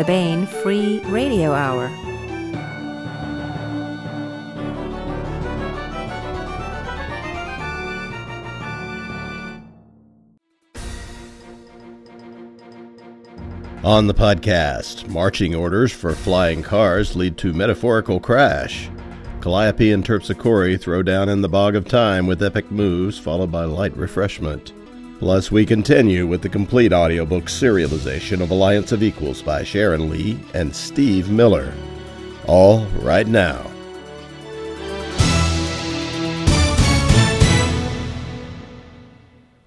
the Baen Free Radio Hour. On the podcast, marching orders for flying cars lead to metaphorical crash. Calliope and Terpsichore throw down in the bog of time with epic moves, followed by light refreshment. Plus, we continue with the complete audiobook serialization of Alliance of Equals by Sharon Lee and Steve Miller. All right now.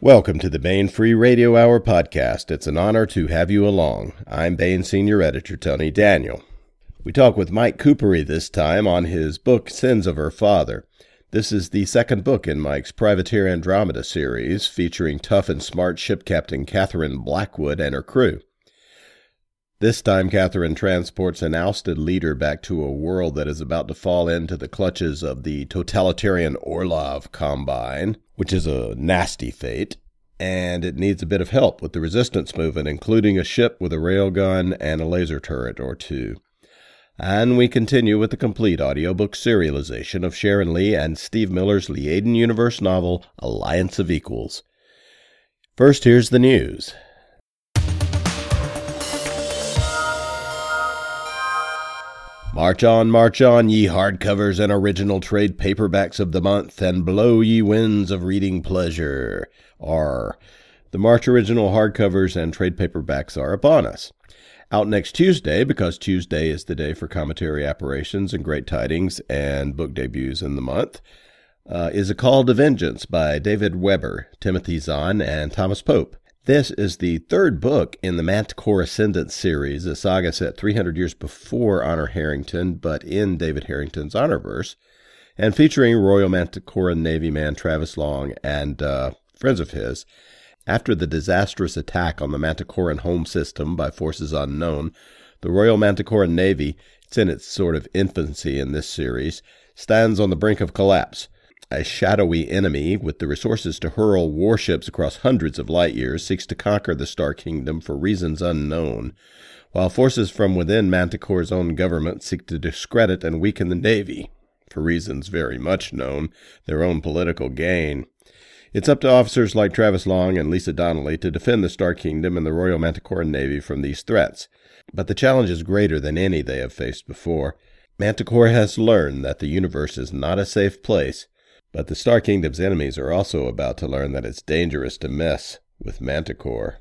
Welcome to the Baen Free Radio Hour podcast. It's an honor to have you along. I'm Baen Senior Editor Tony Daniel. We talk with Mike Kupari this time on his book Sins of Her Father. This is the second book in Mike's Privateer Andromeda series, featuring tough and smart ship captain Catherine Blackwood and her crew. This time, Catherine transports an ousted leader back to a world that is about to fall into the clutches of the totalitarian Orlov Combine, which is a nasty fate, and it needs a bit of help with the resistance movement, including a ship with a railgun and a laser turret or two. And we continue with the complete audiobook serialization of Sharon Lee and Steve Miller's Liaden Universe novel, Alliance of Equals. First, here's the news. March on, march on, ye hardcovers and original trade paperbacks of the month, and blow ye winds of reading pleasure. R. The March original hardcovers and trade paperbacks are upon us. Out next Tuesday, because Tuesday is the day for commentary apparitions and great tidings and book debuts in the month, uh, is A Call to Vengeance by David Weber, Timothy Zahn, and Thomas Pope. This is the third book in the Manticore Ascendant series, a saga set 300 years before Honor Harrington, but in David Harrington's Honorverse, and featuring Royal Manticoran Navy man Travis Long and uh, friends of his. After the disastrous attack on the Manticoran home system by forces unknown, the Royal Manticoran Navy, it's in its sort of infancy in this series, stands on the brink of collapse a shadowy enemy with the resources to hurl warships across hundreds of light years seeks to conquer the Star Kingdom for reasons unknown, while forces from within Manticore's own government seek to discredit and weaken the Navy, for reasons very much known, their own political gain. It's up to officers like Travis Long and Lisa Donnelly to defend the Star Kingdom and the Royal Manticoran Navy from these threats. But the challenge is greater than any they have faced before. Manticore has learned that the universe is not a safe place, but the Star Kingdom's enemies are also about to learn that it's dangerous to mess with Manticore.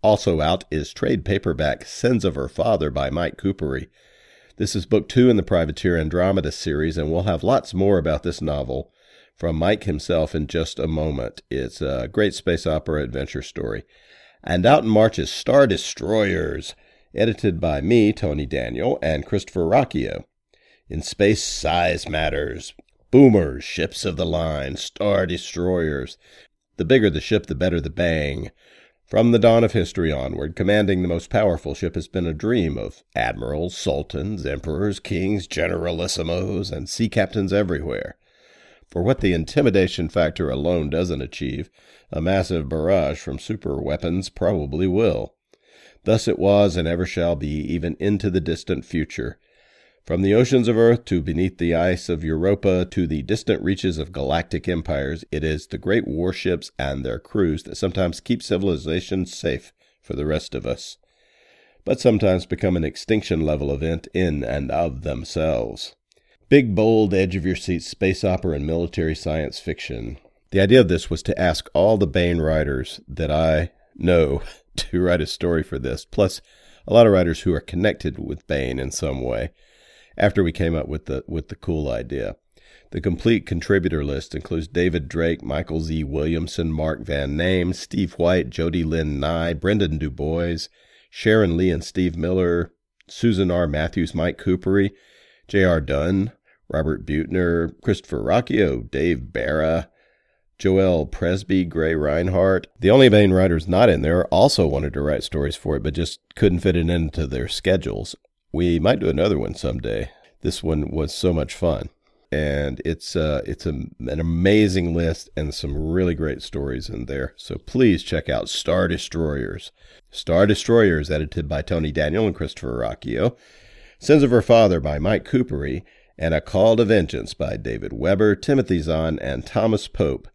Also out is trade paperback Sins of Her Father by Mike Kupari. This is book two in the Privateer Andromeda series, and we'll have lots more about this novel from Mike himself in just a moment. It's a great space opera adventure story. And out in March is Star Destroyers, edited by me, Tony Daniel, and Christopher Ruocchio. In space, size matters boomers, ships of the line, star destroyers. The bigger the ship, the better the bang. From the dawn of history onward, commanding the most powerful ship has been a dream of admirals, sultans, emperors, kings, generalissimos, and sea captains everywhere. For what the intimidation factor alone doesn't achieve, a massive barrage from super weapons probably will. Thus it was and ever shall be, even into the distant future. From the oceans of Earth to beneath the ice of Europa to the distant reaches of galactic empires, it is the great warships and their crews that sometimes keep civilization safe for the rest of us, but sometimes become an extinction level event in and of themselves. Big, bold, edge of your seat space opera and military science fiction. The idea of this was to ask all the Baen writers that I know to write a story for this, plus a lot of writers who are connected with Baen in some way after we came up with the with the cool idea. The complete contributor list includes David Drake, Michael Z. Williamson, Mark Van Name, Steve White, Jody Lynn Nye, Brendan Du Bois, Sharon Lee and Steve Miller, Susan R. Matthews, Mike Kupari, J.R. Dunn, Robert Buettner, Christopher Ruocchio, Dave Bara, Joel Presby, Gray Rinehart. The only Baen writers not in there also wanted to write stories for it, but just couldn't fit it into their schedules. We might do another one someday. This one was so much fun. and it's uh, it's a, an amazing list and some really great stories in there. So please check out Star Destroyers. Star Destroyers, edited by Tony Daniel and Christopher Ruocchio. Sins of Her Father by Mike Kupari, and A Call to Vengeance by David Weber, Timothy Zahn, and Thomas Pope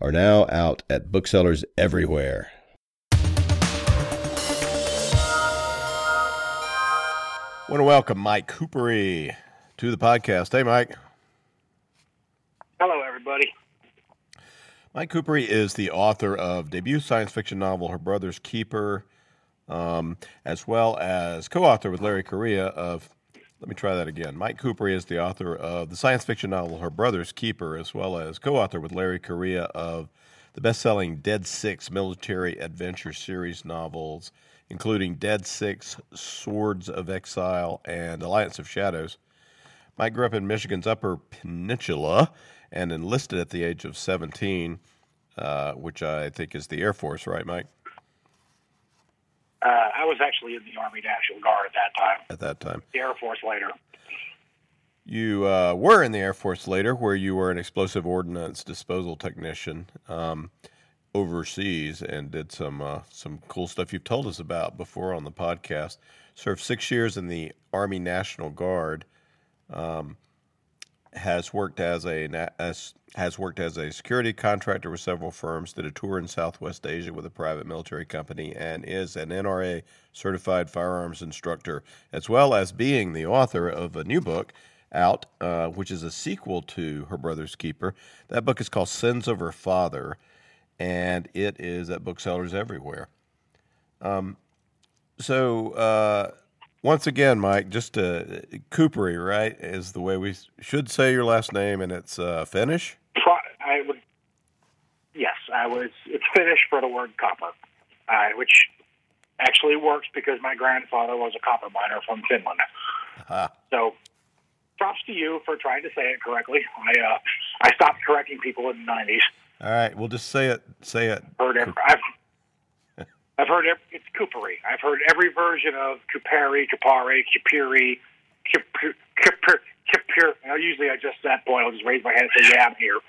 are now out at booksellers everywhere. I want to welcome Mike Kupari to the podcast. Hey, Mike. Hello, everybody. Mike Kupari is the author of debut science fiction novel Her Brother's Keeper, um, as well as co-author with Larry Correia of. Let me try that again. Mike Cooper is the author of the science fiction novel Her Brother's Keeper, as well as co-author with Larry Correia of the best-selling Dead Six military adventure series novels, including Dead Six, Swords of Exile, and Alliance of Shadows. Mike grew up in Michigan's Upper Peninsula and enlisted at the age of 17, uh, which I think is the Air Force, right, Mike? Uh, I was actually in the Army National Guard at that time. At that time. The Air Force later. You uh, were in the Air Force later, where you were an explosive ordnance disposal technician um, overseas and did some uh, some cool stuff you've told us about before on the podcast. Served six years in the Army National Guard. Um, has worked as a as, has worked as a security contractor with several firms, did a tour in Southwest Asia with a private military company, and is an NRA certified firearms instructor, as well as being the author of a new book out, uh, which is a sequel to Her Brother's Keeper. That book is called Sins of Her Father, and it is at booksellers everywhere. Um, so uh, once again, Mike, just uh, Kupari, right, is the way we should say your last name, and it's uh, Finnish. I would, yes, I was. It's Finnish for the word copper, uh, which actually works because my grandfather was a copper miner from Finland. Uh-huh. So, props to you for trying to say it correctly. I uh, I stopped correcting people in the nineties. All right, we'll just say it. Say it. Heard every, I've I've heard every, it's Kupari. I've heard every version of Kupari, Kupari, Kupiri, Kupir, Kupir, Kupir. Usually I just at that point I'll just raise my hand and say, "Yeah, I'm here."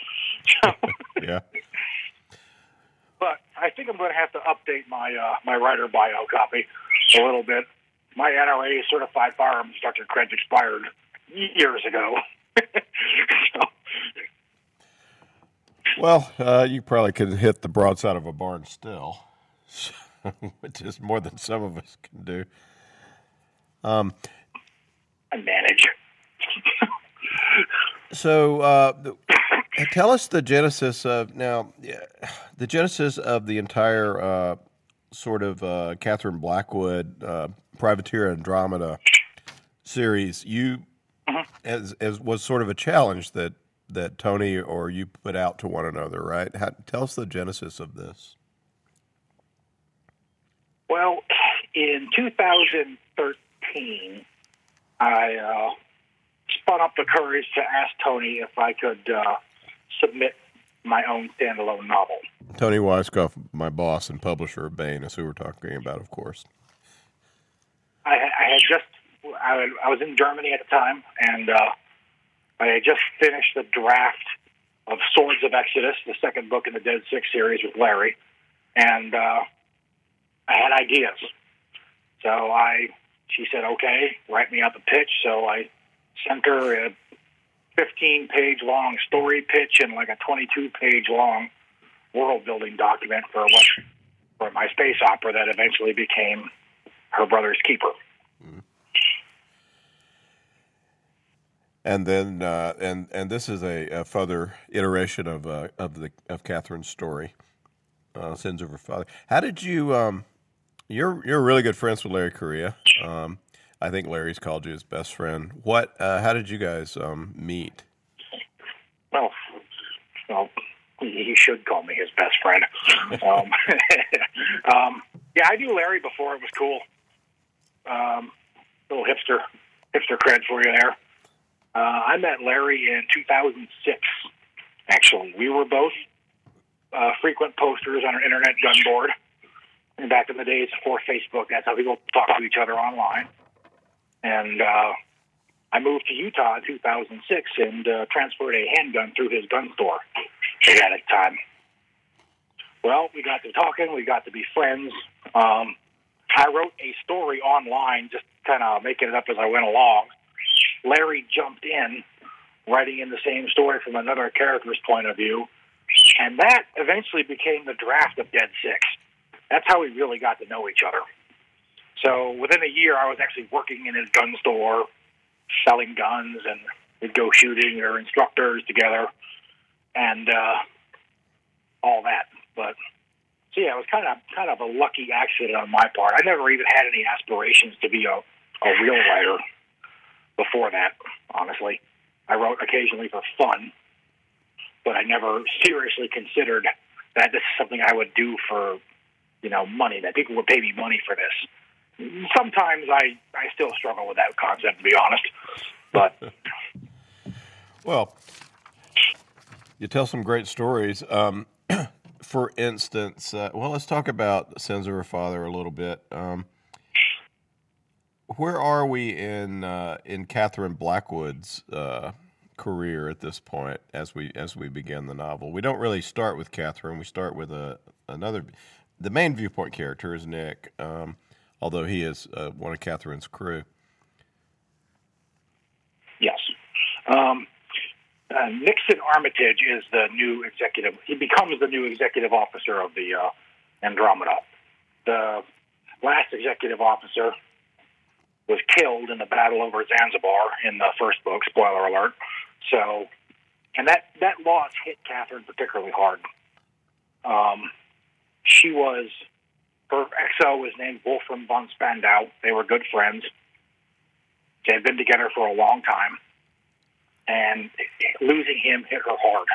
yeah. But I think I'm going to have to update my uh, my writer bio copy a little bit. My NRA certified firearms instructor credits expired years ago. so. Well, uh, you probably could hit the broadside of a barn still. which is more than some of us can do. Um, I manage. so, uh, tell us the genesis of now, the genesis of the entire uh, sort of uh, Catherine Blackwood uh, Privateer Andromeda series. You, uh-huh. as, as was sort of a challenge that that Tony or you put out to one another, right? How, tell us the genesis of this. Well, in 2013, I uh, spun up the courage to ask Tony if I could uh, submit my own standalone novel. Tony Weisskopf, my boss and publisher of Baen, is who we're talking about, of course. I, I had just, I, I, was in Germany at the time, and uh, I had just finished the draft of Swords of Exodus, the second book in the Dead Six series with Larry. And uh, I had ideas. So I, she said, okay, write me up a pitch. So I sent her a 15 page long story pitch and like a 22 page long world building document for what, for my space opera that eventually became her brother's keeper. And then, uh, and and this is a, a further iteration of uh, of the of Catherine's story, uh, sins of her father. How did you um, you're you're really good friends with Larry Correia. Um, I think Larry's called you his best friend. What? Uh, how did you guys um, meet? Well, well, he should call me his best friend. um, um, yeah, I knew Larry before it was cool. Um, little hipster hipster cred for you there. Uh, I met Larry in 2006. Actually, we were both uh, frequent posters on our internet gun board and back in the days before Facebook, that's how people talk to each other online. And uh, I moved to Utah in 2006 and uh, transferred a handgun through his gun store at the time. Well, we got to talking. We got to be friends. Um, I wrote a story online, just kind of making it up as I went along. Larry jumped in, writing in the same story from another character's point of view, and that eventually became the draft of Dead Six. That's how we really got to know each other. So within a year, I was actually working in his gun store, selling guns, and we'd go shooting or instructors together, and uh, all that. But so yeah, it was kind of kind of a lucky accident on my part. I never even had any aspirations to be a, a real writer before that. Honestly, I wrote occasionally for fun, but I never seriously considered that this is something I would do for you know money. That people would pay me money for this. Sometimes I I still struggle with that concept to be honest, but well, you tell some great stories. Um, for instance, uh, well, let's talk about Sins of Her Father a little bit. Um, where are we in uh, in Catherine Blackwood's uh, career at this point as we as we begin the novel? We don't really start with Catherine. We start with a another. The main viewpoint character is Nick, um, although he is uh, one of Catherine's crew. Yes. Um, uh, Nixon Armitage is the new executive. He becomes the new executive officer of the uh, Andromeda. The last executive officer was killed in the battle over Zanzibar in the first book. Spoiler alert. So, and that that loss hit Catherine particularly hard. Um, she was her XO was named Wolfram von Spandau. They were good friends. They had been together for a long time and losing him hit her hard.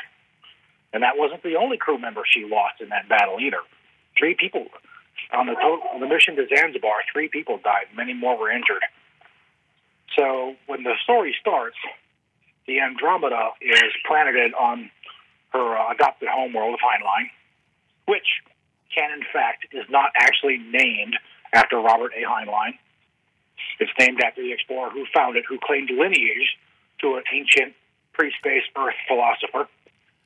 And that wasn't the only crew member she lost in that battle either. Three people on the on the mission to Zanzibar, three people died. Many more were injured. So when the story starts, the Andromeda is planeted on her uh, adopted home world of Heinlein, which can, in fact, is not actually named after Robert A. Heinlein. It's named after the explorer who found it, who claimed lineage to an ancient pre-space Earth philosopher,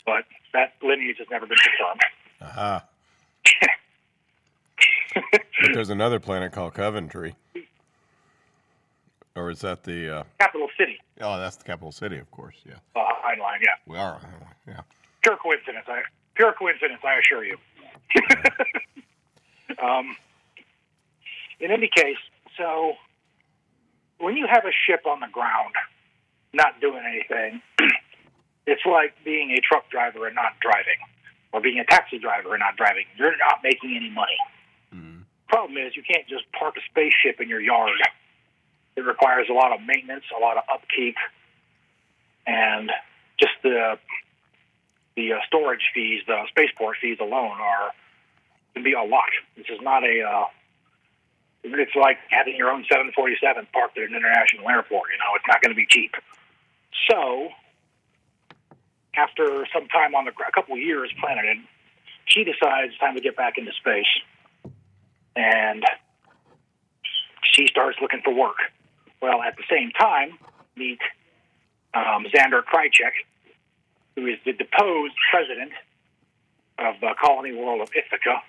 but that lineage has never been confirmed. Aha. but there's another planet called Coventry. Or is that the uh... capital city? Oh, that's the capital city, of course. Yeah. Uh, Heinlein, yeah. We are. Yeah. Pure coincidence. I pure coincidence. I assure you. um, in any case, so when you have a ship on the ground not doing anything. it's like being a truck driver and not driving, or being a taxi driver and not driving. You're not making any money. Mm-hmm. Problem is, you can't just park a spaceship in your yard. It requires a lot of maintenance, a lot of upkeep, and just the the uh, storage fees, the spaceport fees alone are can be a lot. This is not a. Uh, it's like having your own 747 parked at an international airport. You know, it's not going to be cheap. So, after some time on the a couple of years planeted, she decides it's time to get back into space, and she starts looking for work. Well, at the same time, meet um, Xander Krychek, who is the deposed president of the colony world of Ithaca,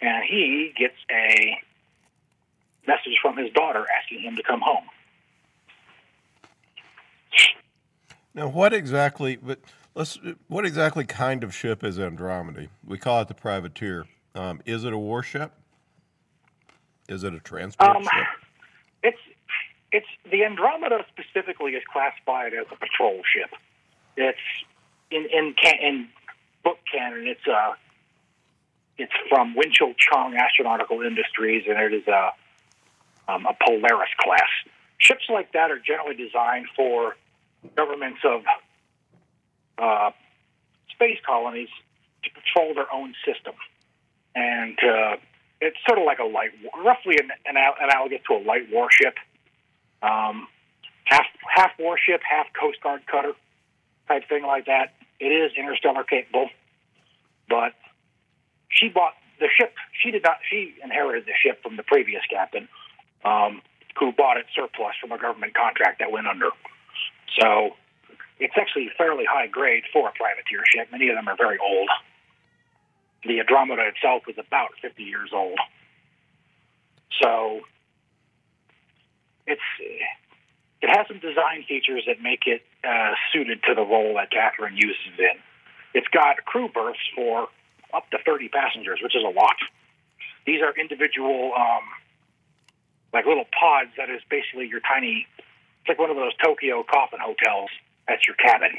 and he gets a message from his daughter asking him to come home. Now, what exactly? But let's. What exactly kind of ship is Andromeda? We call it the privateer. Um, is it a warship? Is it a transport um, ship? It's it's the Andromeda specifically is classified as a patrol ship. It's in in in book canon. It's a it's from Winchell Chung Astronautical Industries, and it is a um, a Polaris class. Ships like that are generally designed for governments of uh, space colonies to patrol their own system. And uh, it's sort of like a light, roughly an, an analogous to a light warship, um, half half warship, half Coast Guard cutter type thing like that. It is interstellar capable, but she bought the ship. She did not. She inherited the ship from the previous captain. Um, who bought it surplus from a government contract that went under. So it's actually fairly high grade for a privateer ship. Many of them are very old. The Andromeda itself is about 50 years old. So it's it has some design features that make it uh, suited to the role that Catherine uses in. It's got crew berths for up to 30 passengers, which is a lot. These are individual, um, like little pods that is basically your tiny, it's like one of those Tokyo coffin hotels. That's your cabin.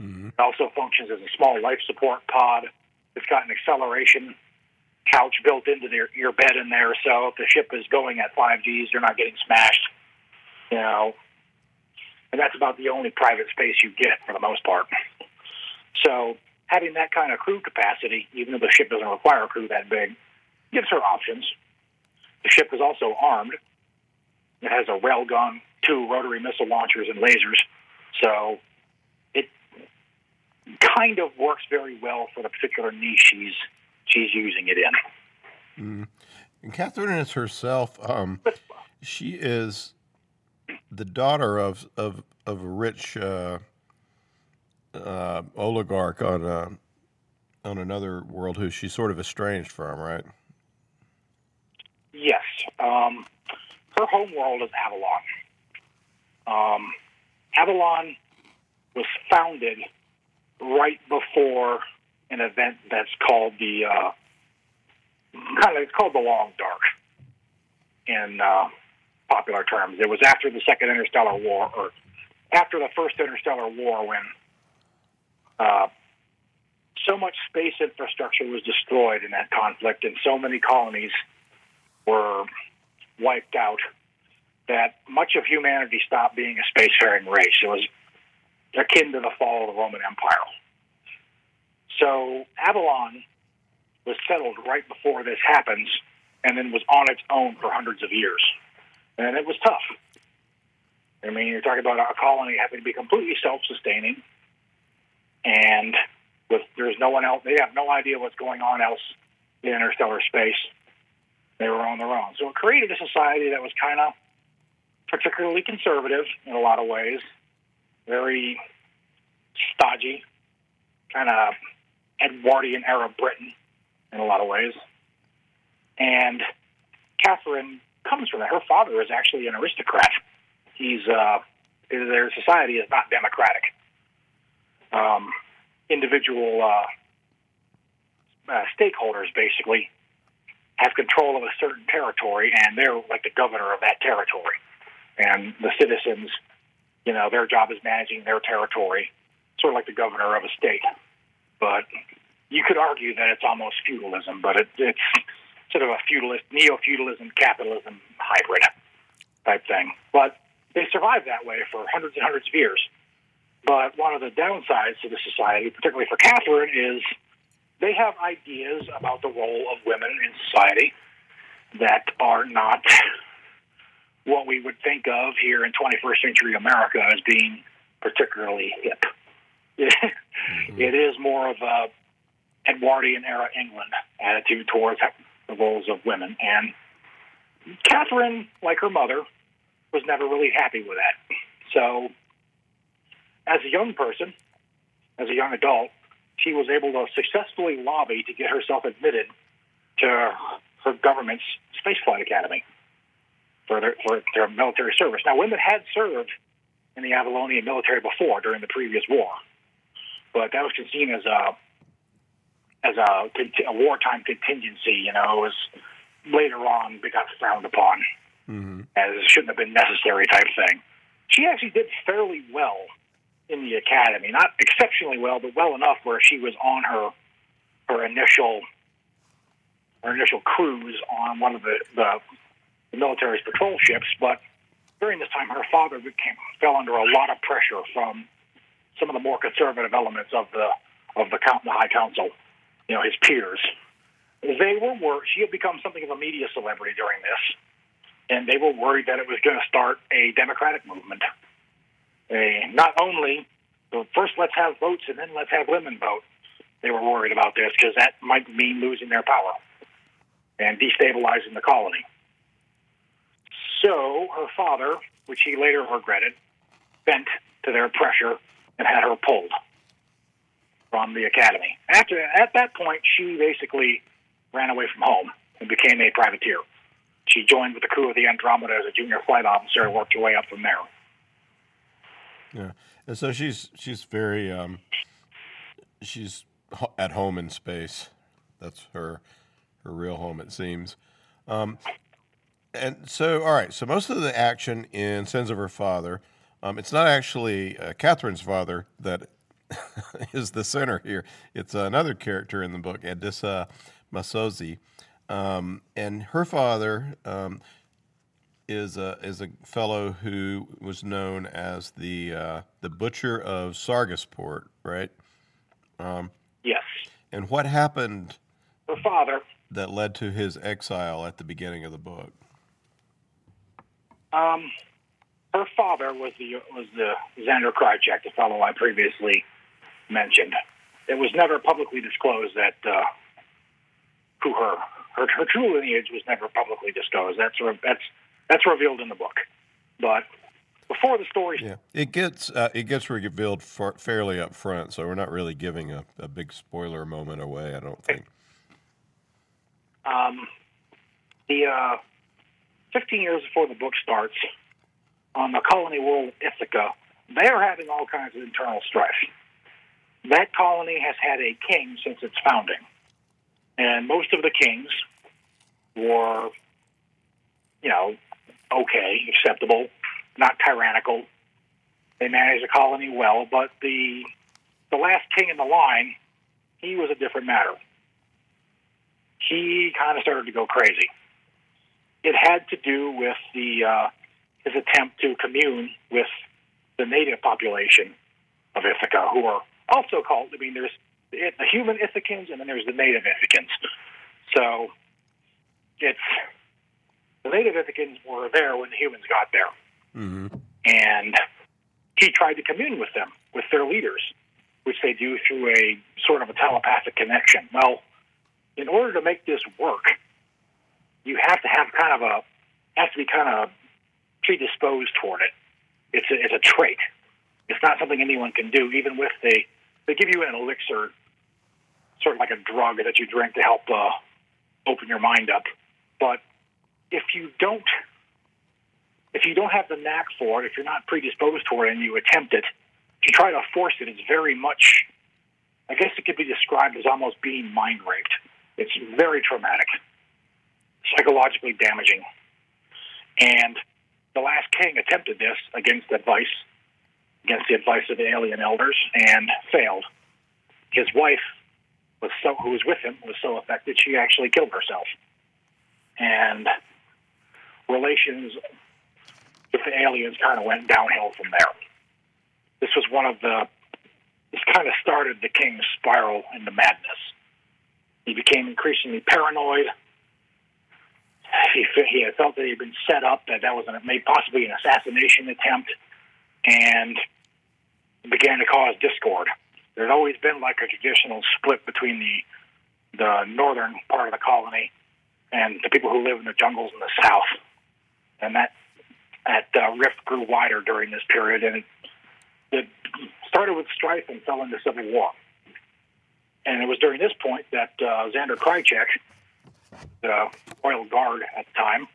Mm-hmm. It also functions as a small life support pod. It's got an acceleration couch built into their, your bed in there, so if the ship is going at 5 Gs, you're not getting smashed. You know, and that's about the only private space you get for the most part. So having that kind of crew capacity, even though the ship doesn't require a crew that big, gives her options. The ship is also armed. It has a railgun, two rotary missile launchers, and lasers. So it kind of works very well for the particular niche she's she's using it in. Mm. And Catherine is herself. Um, she is the daughter of of of a rich uh, uh, oligarch on uh, on another world who she's sort of estranged from, right? Yes. Um, her home world is Avalon. Um, Avalon was founded right before an event that's called the uh, kind of it's called the Long Dark in uh, popular terms. It was after the Second Interstellar War, or after the First Interstellar War, when uh, so much space infrastructure was destroyed in that conflict, and so many colonies were wiped out that much of humanity stopped being a spacefaring race. It was akin to the fall of the Roman Empire. So Avalon was settled right before this happens and then was on its own for hundreds of years. And it was tough. I mean, you're talking about a colony having to be completely self sustaining and with there's no one else, they have no idea what's going on else in interstellar space. They were on their own. So it created a society that was kind of particularly conservative in a lot of ways, very stodgy, kind of Edwardian era Britain in a lot of ways. And Catherine comes from that. Her father is actually an aristocrat. He's uh, their society is not democratic. Um, individual uh, uh, stakeholders basically have control of a certain territory, and they're like the governor of that territory. And the citizens, you know, their job is managing their territory, sort of like the governor of a state. But you could argue that it's almost feudalism, but it, it's sort of a feudalist, neo-feudalism, capitalism hybrid type thing. But they survived that way for hundreds and hundreds of years. But one of the downsides to the society, particularly for Catherine, is they have ideas about the role of women in society that are not what we would think of here in 21st century America as being particularly hip. mm-hmm. it is more of a Edwardian era England attitude towards the roles of women. And Catherine, like her mother, was never really happy with that. So, as a young person, as a young adult, she was able to successfully lobby to get herself admitted to her government's spaceflight academy for their, for their military service. Now, women had served in the Avalonian military before during the previous war, but that was seen as a as a, a wartime contingency. You know, it was later on it got frowned upon mm-hmm. as shouldn't have been necessary type thing. She actually did fairly well in the academy. Not exceptionally well, but well enough where she was on her her initial her initial cruise on one of the, the, the military's patrol ships. But during this time, her father became fell under a lot of pressure from some of the more conservative elements of the of the, count, the High Council, you know, his peers. They were worried. She had become something of a media celebrity during this, and they were worried that it was going to start a democratic movement a, not only well, first let's have votes and then let's have women vote. They were worried about this because that might mean losing their power and destabilizing the colony. So her father, which he later regretted, bent to their pressure and had her pulled from the academy. After at that point, she basically ran away from home and became a privateer. She joined with the crew of the Andromeda as a junior flight officer and worked her way up from there. Yeah, and so she's she's very um, she's at home in space. That's her her real home, it seems. Um, and so, all right. So most of the action in Sins of Her Father, um, it's not actually uh, Catherine's father that is the center here. It's another character in the book, Edissa Masozi, um, and her father um, is a is a fellow who was known as the uh, the butcher of Sargasport, right? Um, yes. And what happened? Her father that led to his exile at the beginning of the book. Um, her father was the was the Xander Krychek, the fellow I previously mentioned. It was never publicly disclosed that uh, who her, her her true lineage was never publicly disclosed. That's that's that's revealed in the book, but before the story. Yeah, it gets uh, it gets revealed fairly up front, so we're not really giving a, a big spoiler moment away. I don't think. Um, the uh, 15 years before the book starts, on the colony world Ithaca, they are having all kinds of internal strife. That colony has had a king since its founding, and most of the kings were, you know, okay, acceptable, not tyrannical. They managed the colony well, but the the last king in the line, he was a different matter. He kind of started to go crazy. It had to do with the uh, his attempt to commune with the native population of Ithaca, who are also called. I mean, there's the human Ithacans, and then there's the native Ithacans. So it's the native Ithacans were there when the humans got there. Mm-hmm. And he tried to commune with them, with their leaders, which they do through a sort of a telepathic connection. Well, in order to make this work, you have to have kind of a has to be kind of predisposed toward it. It's a, it's a trait. It's not something anyone can do. Even with the they give you an elixir, sort of like a drug that you drink to help uh, open your mind up. But if you don't if you don't have the knack for it, if you're not predisposed for it and you attempt it, if you try to force it, it's very much, I guess it could be described as almost being mind raped. It's very traumatic, psychologically damaging. And the last king attempted this against advice, against the advice of the alien elders, and failed. His wife was so, who was with him, was so affected she actually killed herself. And relations with the aliens kind of went downhill from there. This was one of the, this kind of started the king's spiral into madness. He became increasingly paranoid. He, he had felt that he had been set up, that that was an, maybe possibly an assassination attempt, and began to cause discord. There had always been like a traditional split between the the northern part of the colony and the people who live in the jungles in the south, and that at uh, rift grew wider during this period, and it, it started with strife and fell into civil war. And it was during this point that uh, Xander Krychek, the Royal Guard at the time,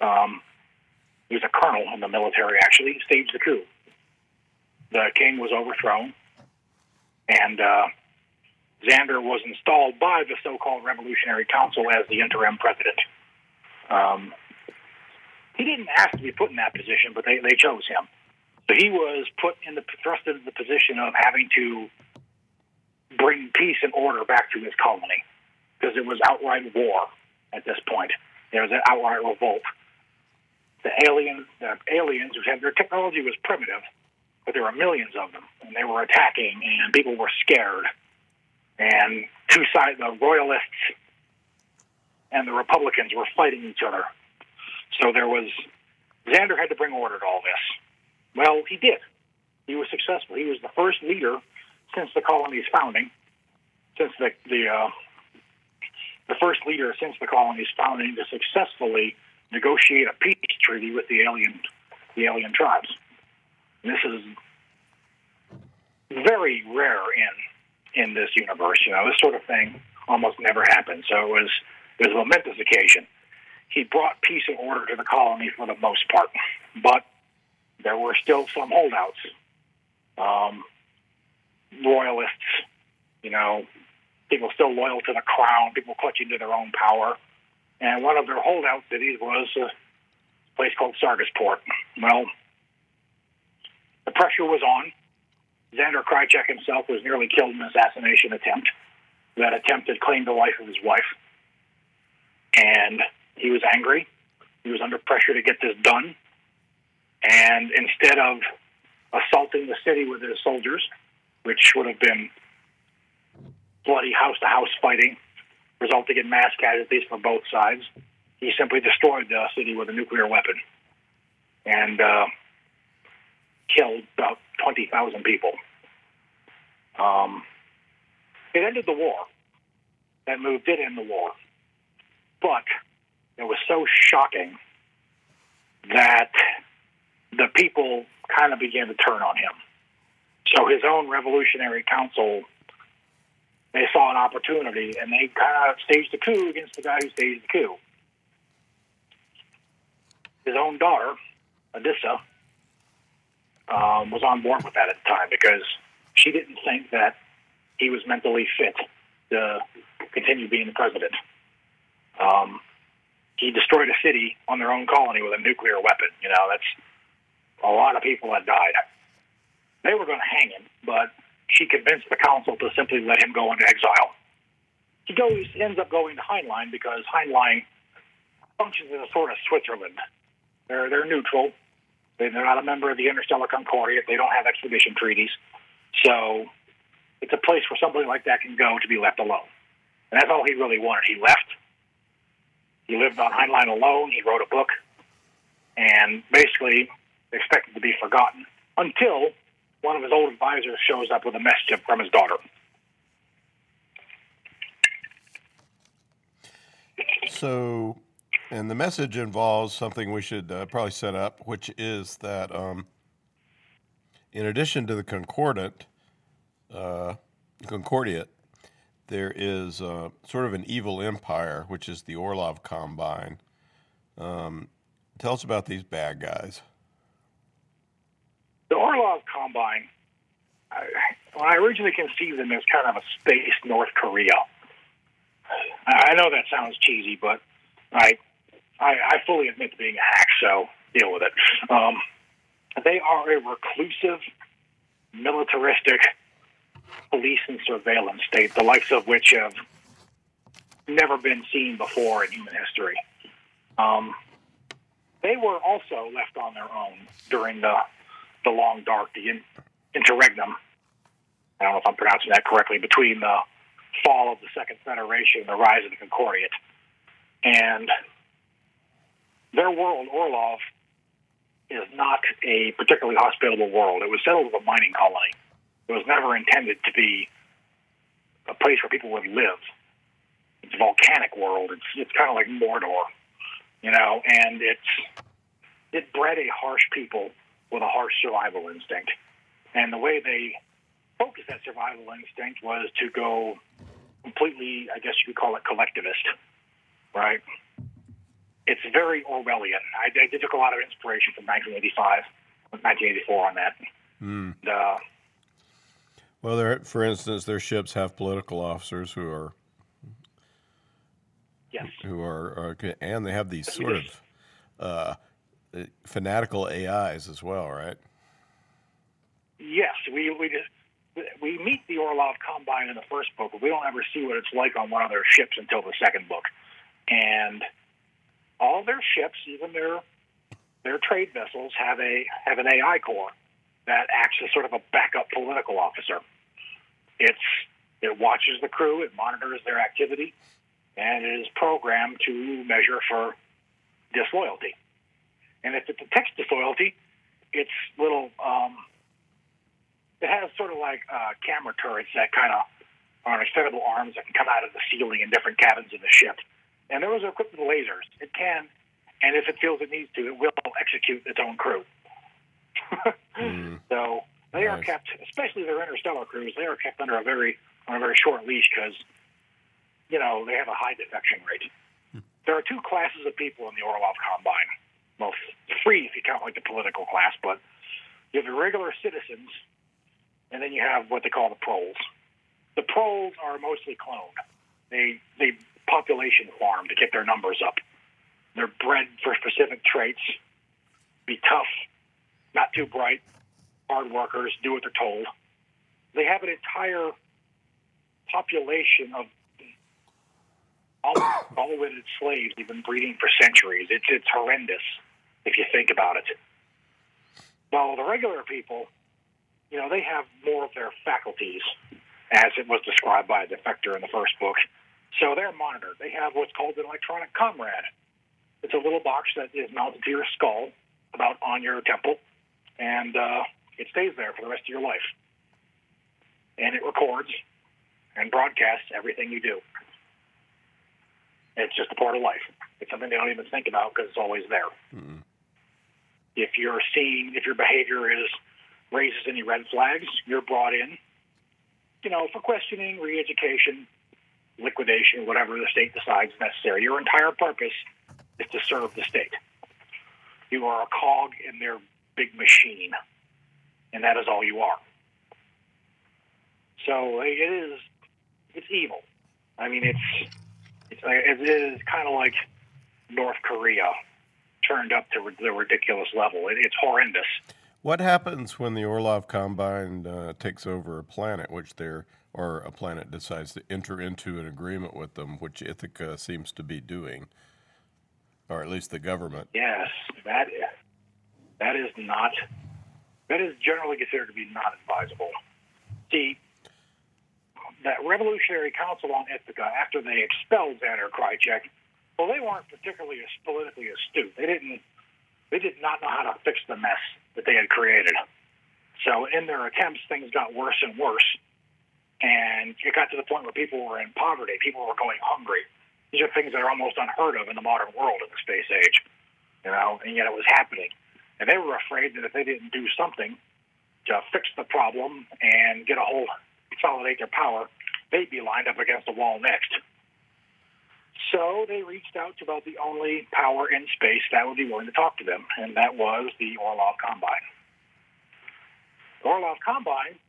um, he was a colonel in the military actually, staged the coup. The king was overthrown, and uh, Xander was installed by the so-called Revolutionary Council as the interim president. Um, he didn't ask to be put in that position, but they, they chose him. So he was put in the thrust into the position of having to bring peace and order back to his colony because it was outright war at this point. There was an outright revolt. The alien, the aliens, who had their technology was primitive, but there were millions of them, and they were attacking, and people were scared. And two sides, the royalists and the Republicans, were fighting each other so there was Xander had to bring order to all this. Well, he did. He was successful. He was the first leader since the colony's founding, since the the uh, the first leader since the colony's founding to successfully negotiate a peace treaty with the alien the alien tribes. And this is very rare in in this universe. You know, this sort of thing almost never happens. So it was it was a momentous occasion. He brought peace and order to the colony for the most part, but there were still some holdouts, um, royalists, you know, people still loyal to the crown, people clutching to their own power. And one of their holdout cities was a place called Sargasport. Well, the pressure was on. Xander Krychek himself was nearly killed in an assassination attempt. That attempt had claimed the life of his wife. And he was angry. He was under pressure to get this done. And instead of assaulting the city with his soldiers, which would have been bloody house to house fighting, resulting in mass casualties for both sides, he simply destroyed the city with a nuclear weapon and uh, killed about 20,000 people. Um, it ended the war. That move did end the war. But it was so shocking that the people kind of began to turn on him. So his own revolutionary council, they saw an opportunity and they kind of staged a coup against the guy who staged the coup. His own daughter, Adissa, um, was on board with that at the time because she didn't think that he was mentally fit to continue being the president. Um, he destroyed a city on their own colony with a nuclear weapon. You know, that's a lot of people had died. They were going to hang him, but she convinced the council to simply let him go into exile. He goes, ends up going to Heinlein because Heinlein functions as a sort of Switzerland. They're they're neutral. They're not a member of the Interstellar Concordia. They don't have expedition treaties. So it's a place where somebody like that can go to be left alone. And that's all he really wanted. He left. He lived on Heinlein alone. He wrote a book and basically expected to be forgotten until one of his old advisors shows up with a message from his daughter. So, and the message involves something we should uh, probably set up, which is that um, in addition to the concordant, uh, concordiate, there is uh, sort of an evil empire, which is the Orlov Combine. Um, tell us about these bad guys. The Orlov Combine, I, when I originally conceived them as kind of a space North Korea, I know that sounds cheesy, but I, I, I fully admit to being a hack, so deal with it. Um, they are a reclusive, militaristic police and surveillance state, the likes of which have never been seen before in human history. Um, they were also left on their own during the the long dark, the in, interregnum. I don't know if I'm pronouncing that correctly. Between the fall of the Second Federation and the rise of the Concordiate, and their world, Orlov, is not a particularly hospitable world. It was settled as a mining colony. It was never intended to be a place where people would live. It's a volcanic world. It's it's kind of like Mordor, you know, and it's it bred a harsh people with a harsh survival instinct. And the way they focused that survival instinct was to go completely, I guess you could call it collectivist, right? It's very Orwellian. I, I took a lot of inspiration from 1985, 1984 on that. Mm. And, uh, well, for instance, their ships have political officers who are yes, who are, are and they have these sort of uh, fanatical AIs as well, right? Yes, we we just, we meet the Orlov Combine in the first book, but we don't ever see what it's like on one of their ships until the second book, and all their ships, even their their trade vessels, have a have an AI core that acts as sort of a backup political officer. It's it watches the crew, it monitors their activity, and it is programmed to measure for disloyalty. And if it detects disloyalty, it's little. Um, it has sort of like uh, camera turrets that kind of are extendable arms that can come out of the ceiling in different cabins of the ship. And those are equipped with lasers. It can and if it feels it needs to, it will execute its own crew. Mm. So they are kept, especially their interstellar crews, they are kept under a very on a very short leash because you know they have a high defection rate. There are two classes of people in the Orlov Combine. Well, three if you count like the political class, but you have the regular citizens, and then you have what they call the proles. The proles are mostly cloned. They they population farm to get their numbers up. They're bred for specific traits. Be tough, not too bright, hard workers, do what they're told. They have an entire population of all- all-witted slaves they've been breeding for centuries. It's it's horrendous if you think about it. Well, the regular people, you know, they have more of their faculties, as it was described by a defector in the first book. So they're monitored. They have what's called an electronic comrade. It's a little box that is mounted to your skull, about on your temple, and uh, it stays there for the rest of your life. And it records and broadcasts everything you do. It's just a part of life. It's something they don't even think about because it's always there. Mm. If you're seen, if your behavior is raises any red flags, you're brought in, you know, for questioning, re-education, liquidation, whatever the state decides necessary. Your entire purpose is to serve the state. You are a cog in their big machine, and that is all you are. So it is, it's evil. I mean, it's, it's it is kind of like North Korea turned up to the ridiculous level. It, it's horrendous. What happens when the Orlov Combine uh, takes over a planet, which they're or a planet decides to enter into an agreement with them, which Ithaca seems to be doing, or at least the government? Yes, that that is not that is generally considered to be not advisable. See, that Revolutionary Council on Ithaca, after they expelled Xander Krychek, well, they weren't particularly as politically astute. They didn't they did not know how to fix the mess that they had created. So in their attempts, things got worse and worse, and it got to the point where people were in poverty. People were going hungry. These are things that are almost unheard of in the modern world in the space age, you know, and yet it was happening. And they were afraid that if they didn't do something to fix the problem and get a hold, consolidate their power, they'd be lined up against the wall next. So they reached out to about the only power in space that would be willing to talk to them, and that was the Orlov Combine. The Orlov Combine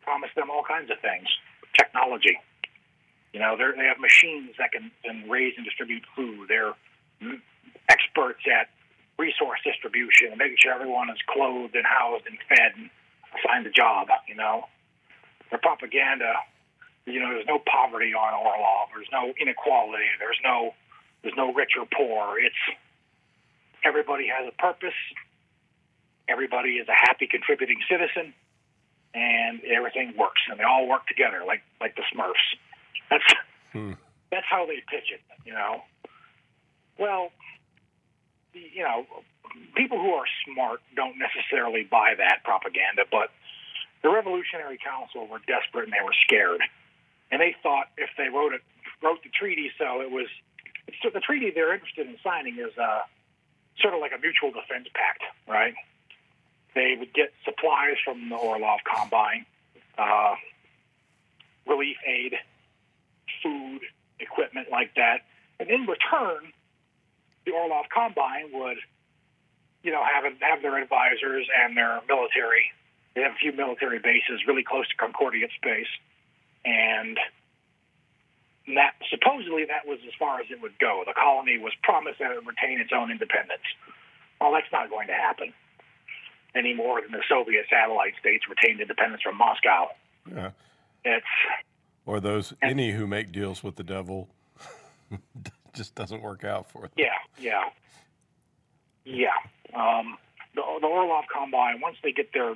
promised them all kinds of things technology. You know, they're, have machines that can, can raise and distribute food. They're experts at resource distribution and making sure everyone is clothed and housed and fed and assigned a job, you know. Their propaganda, you know, there's no poverty on Orlov. There's no inequality. There's no there's no rich or poor. It's everybody has a purpose. Everybody is a happy contributing citizen and everything works and they all work together like like the Smurfs. That's Hmm. that's how they pitch it, you know. Well, you know, people who are smart don't necessarily buy that propaganda, but the Revolutionary Council were desperate and they were scared, and they thought if they wrote it, wrote the treaty, so it was so the treaty they're interested in signing is uh, sort of like a mutual defense pact, right? They would get supplies from the Orlov Combine, uh, relief aid, food, equipment like that, and in return, the Orlov Combine would, you know, have have their advisors and their military. They have a few military bases really close to Concordia space, and that supposedly that was as far as it would go. The colony was promised that it would retain its own independence. Well, that's not going to happen any more than the Soviet satellite states retained independence from Moscow. Yeah. It's Or those any who make deals with the devil just doesn't work out for them. Yeah, yeah, yeah. Um, the, the Orlov Combine, once they get their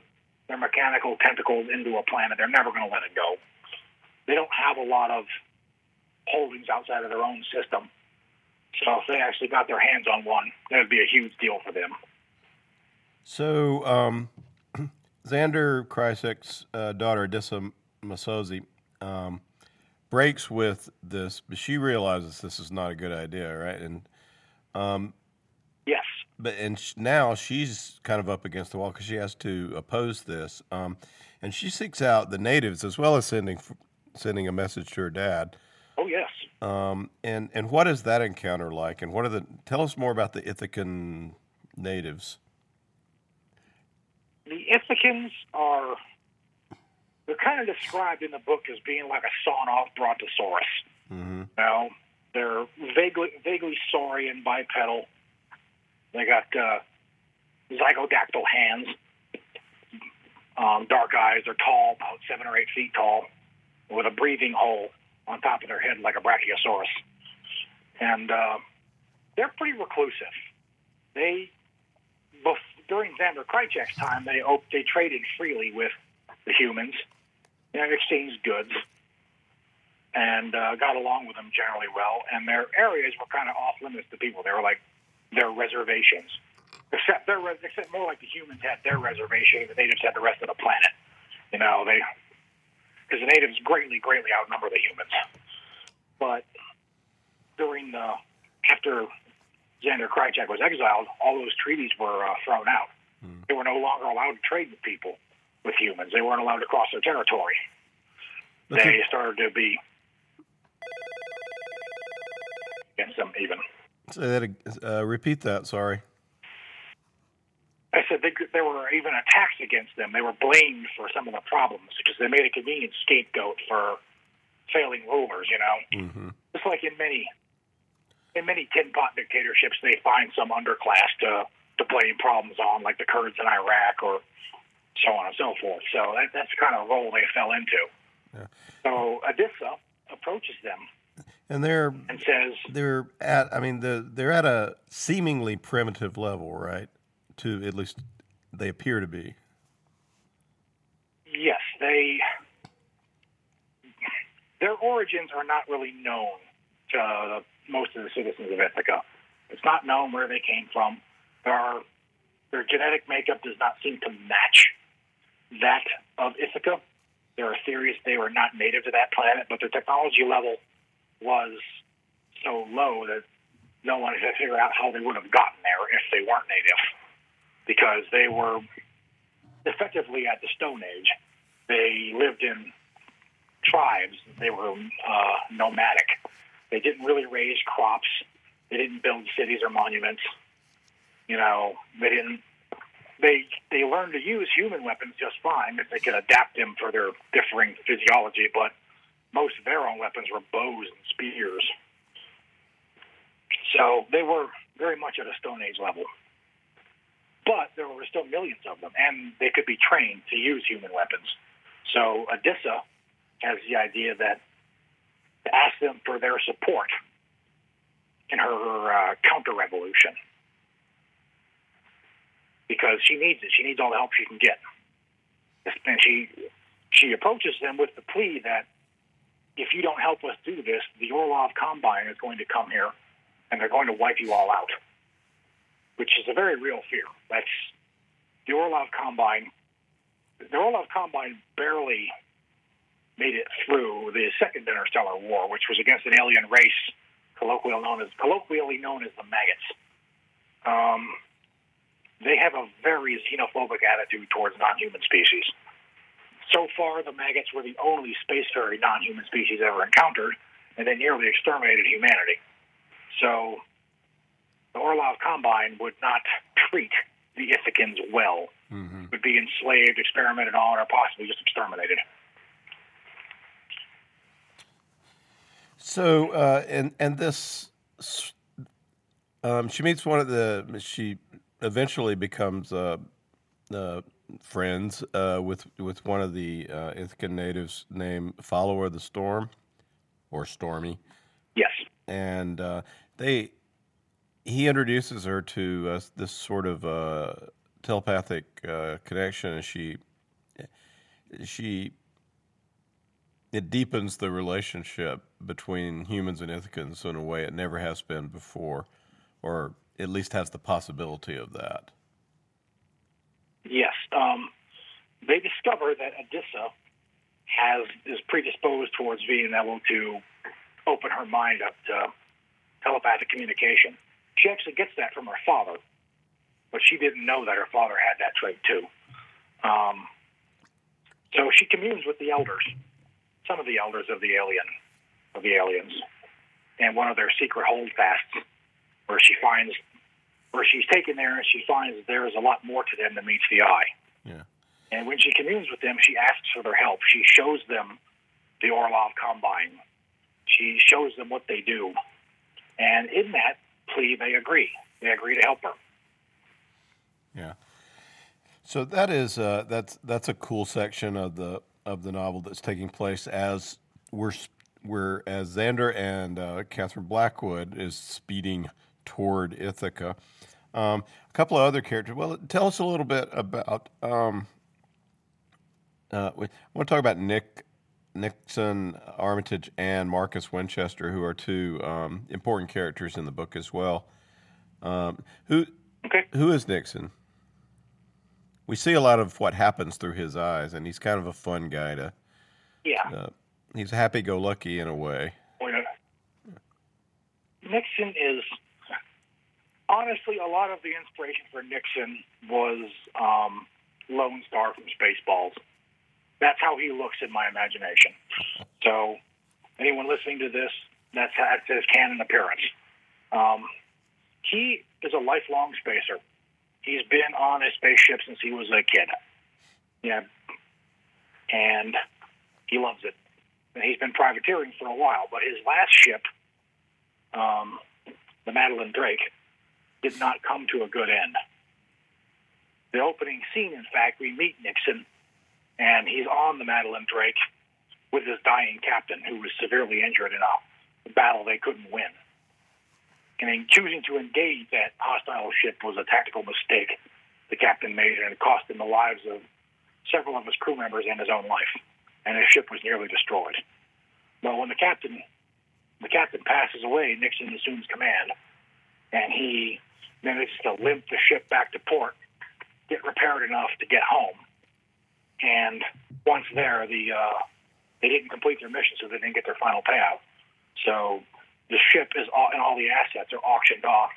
their mechanical tentacles into a planet, they're never going to let it go. They don't have a lot of holdings outside of their own system. So if they actually got their hands on one, that would be a huge deal for them. So, um, Xander Krychek's uh, daughter, Adissa Masozi, um, breaks with this, but she realizes this is not a good idea, right? And Um, yes. But and sh- now she's kind of up against the wall because she has to oppose this, um, and she seeks out the natives as well as sending sending a message to her dad. Oh yes. Um, and and what is that encounter like? And what are the? Tell us more about the Ithacan natives. The Ithacans are they're kind of described in the book as being like a sawn-off brontosaurus. Mm-hmm. Now they're vaguely vaguely saurian bipedal. They got uh, zygodactyl hands, um, dark eyes. They're tall, about seven or eight feet tall, with a breathing hole on top of their head like a brachiosaurus. And uh, they're pretty reclusive. They, bef- during Xander Krychek's time, they op- they traded freely with the humans, know, exchanged goods, and uh, got along with them generally well. And their areas were kind of off limits to people. They were like their reservations, except their res- except more like the humans had their reservation, the natives had the rest of the planet. You know, they because the natives greatly, greatly outnumber the humans. But during the after Xander Krychek was exiled, all those treaties were uh, thrown out. Mm. They were no longer allowed to trade with people, with humans. They weren't allowed to cross their territory. They the- started to be against them even. Say that. Uh, repeat that. Sorry. I said they, there were even attacks against them. They were blamed for some of the problems because they made a convenient scapegoat for failing rulers. You know, Mm-hmm. just like in many in many tin pot dictatorships, they find some underclass to to blame problems on, like the Kurds in Iraq or so on and so forth. So that, that's the kind of role they fell into. Yeah. So Adissa approaches them And they're and says, they're at. I mean, the they're at a seemingly primitive level, right? To at least they appear to be. Yes, they. Their origins are not really known to most of the citizens of Ithaca. It's not known where they came from. There are, their genetic makeup does not seem to match that of Ithaca. There are theories they were not native to that planet, but their technology level was so low that no one has figure out how they would have gotten there if they weren't native, because they were effectively at the Stone Age. They lived in tribes. They were uh, nomadic. They didn't really raise crops. They didn't build cities or monuments. You know, they didn't. They they learned to use human weapons just fine if they could adapt them for their differing physiology. But most of their own weapons were bows and spears. So they were very much at a Stone Age level but there were still millions of them, and they could be trained to use human weapons. So Adissa has the idea that to ask them for their support in her uh, counter revolution because she needs it. She needs all the help she can get, and she she approaches them with the plea that if you don't help us do this, the Orlov Combine is going to come here, and they're going to wipe you all out which is a very real fear. That's the Orlov Combine. The Orlov Combine barely made it through the Second Interstellar War, which was against an alien race, colloquially known as colloquially known as the maggots. Um, they have a very xenophobic attitude towards non-human species. So far, the maggots were the only spacefaring non-human species ever encountered, and they nearly exterminated humanity. So the Orlov Combine would not treat the Ithacans well, Mm-hmm. would be enslaved, experimented on, or possibly just exterminated. So, uh, and and this, um, she meets one of the. She eventually becomes uh, uh, friends uh, with with one of the uh, Ithacan natives named Follower of the Storm, or Stormy, Yes. and uh, they he introduces her to uh, this sort of uh, telepathic uh, connection, and she she it deepens the relationship between humans and Ithacans in a way it never has been before, or at least has the possibility of that. Yes. Um, they discover that Adissa has is predisposed towards being able to open her mind up to telepathic communication. She actually gets that from her father, but she didn't know that her father had that trait too. Um, so she communes with the elders, some of the elders of the alien, of the aliens, and one of their secret holdfasts, where she finds, where she's taken there and she finds that there is a lot more to them than meets the eye. Yeah. And when she communes with them, she asks for their help. She shows them the Orlov Combine. She shows them what they do. And in that plea, they agree. They agree to help her. Yeah. So that is uh, that's that's a cool section of the of the novel that's taking place as we're we're as Xander and uh, Catherine Blackwood is speeding toward Ithaca. Um, a couple of other characters. Well, tell us a little bit about. Um, uh, we, I want to talk about Nick Nixon, Armitage, and Marcus Winchester, who are two um, important characters in the book as well. Um, who okay. who is Nixon? We see a lot of what happens through his eyes, and he's kind of a fun guy to. Yeah. Uh, he's happy-go-lucky in a way. Nixon is honestly a lot of the inspiration for Nixon was um, Lone Star from Spaceballs. That's how he looks in my imagination. So, anyone listening to this, that's, that's his canon appearance. Um, he is a lifelong spacer. He's been on a spaceship since he was a kid. Yeah, and he loves it. And he's been privateering for a while. But his last ship, um, the Madeline Drake, did not come to a good end. The opening scene, in fact, we meet Nixon and he's on the Madeline Drake with his dying captain, who was severely injured in a battle they couldn't win. And in choosing to engage that hostile ship was a tactical mistake the captain made, and it cost him the lives of several of his crew members and his own life. And his ship was nearly destroyed. Well, when the captain the captain passes away, Nixon assumes command, and he manages to limp the ship back to port, get repaired enough to get home and once there, the uh, they didn't complete their mission, so they didn't get their final payout. So the ship is all, and all the assets are auctioned off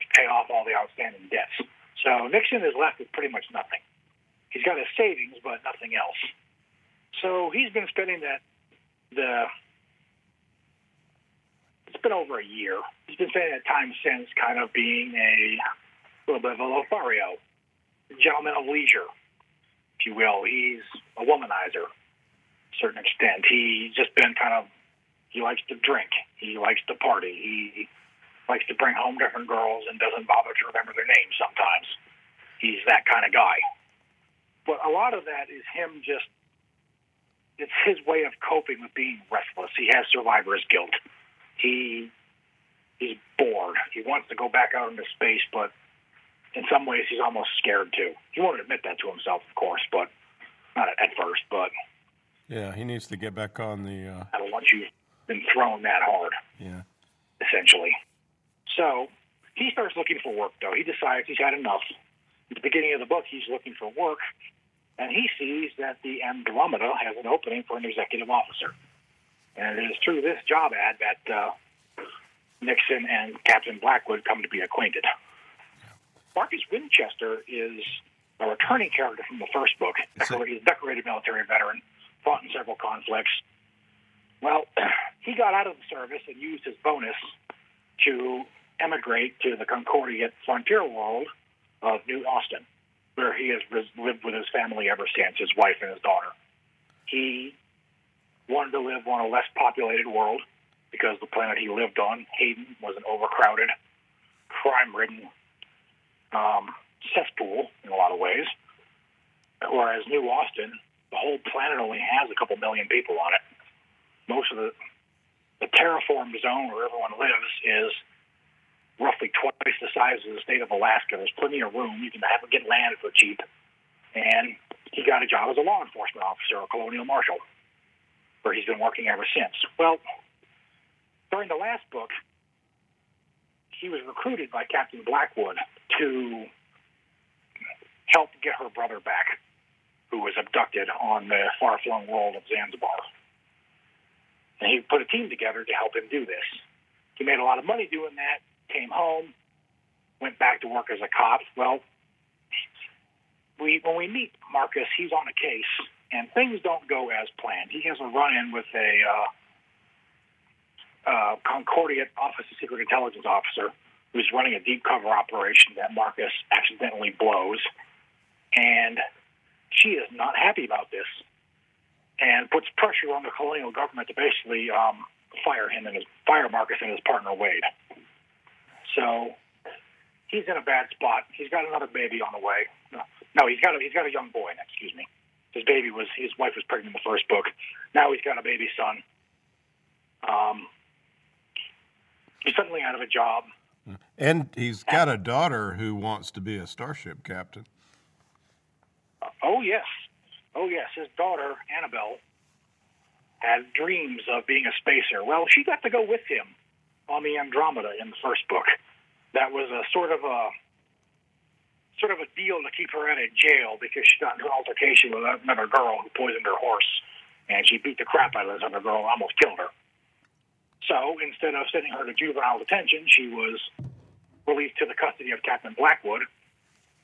to pay off all the outstanding debts. So Nixon is left with pretty much nothing. He's got his savings, but nothing else. So he's been spending that the it's been over a year. He's been spending that time since kind of being a little bit of a Lothario, a gentleman of leisure, if you will. He's a womanizer to a certain extent. He's just been kind of, he likes to drink. He likes to party. He likes to bring home different girls and doesn't bother to remember their names sometimes. He's that kind of guy. But a lot of that is him just, it's his way of coping with being restless. He has survivor's guilt. He, he's bored. He wants to go back out into space, but in some ways he's almost scared too. He won't admit that to himself, of course, but not at first. But yeah, he needs to get back on the. Uh... I don't want you been thrown that hard. Yeah, essentially. So he starts looking for work, though. He decides he's had enough. At the beginning of the book, he's looking for work, and he sees that the Andromeda has an opening for an executive officer. And it is through this job ad that uh, Nixon and Captain Blackwood come to be acquainted. Marcus Winchester is a returning character from the first book. He's a decorated military veteran, fought in several conflicts. Well, he got out of the service and used his bonus to emigrate to the Concordia frontier world of New Austin, where he has lived with his family ever since, his wife and his daughter. He wanted to live on a less populated world because the planet he lived on, Hayden, was an overcrowded, crime ridden um, cesspool in a lot of ways. Whereas New Austin, the whole planet only has a couple million people on it. Most of the the terraformed zone where everyone lives is roughly twice the size of the state of Alaska. There's plenty of room. You can have get land for cheap. And he got a job as a law enforcement officer, a colonial marshal, where he's been working ever since. Well, during the last book, he was recruited by Captain Blackwood to help get her brother back, who was abducted on the far flung world of Zanzibar. And he put a team together to help him do this. He made a lot of money doing that, came home, went back to work as a cop. Well, we when we meet Marcus, he's on a case, and things don't go as planned. He has a run-in with a uh, uh, Concordia Office of Secret Intelligence officer who's running a deep cover operation that Marcus accidentally blows, and she is not happy about this, and puts pressure on the colonial government to basically um, fire him and his fire Marcus and his partner Wade. So he's in a bad spot. He's got another baby on the way. No, he's got a, he's got a young boy. Excuse me. His baby was his wife was pregnant in the first book. Now he's got a baby son. Um, he's suddenly out of a job. And he's got a daughter who wants to be a starship captain. Uh, oh yes, oh yes. His daughter Annabelle had dreams of being a spacer. Well, she got to go with him on the Andromeda in the first book. That was a sort of a sort of a deal to keep her out of jail because she got into an altercation with another girl who poisoned her horse, and she beat the crap out of this other girl, and almost killed her. So instead of sending her to juvenile detention, she was released to the custody of Captain Blackwood,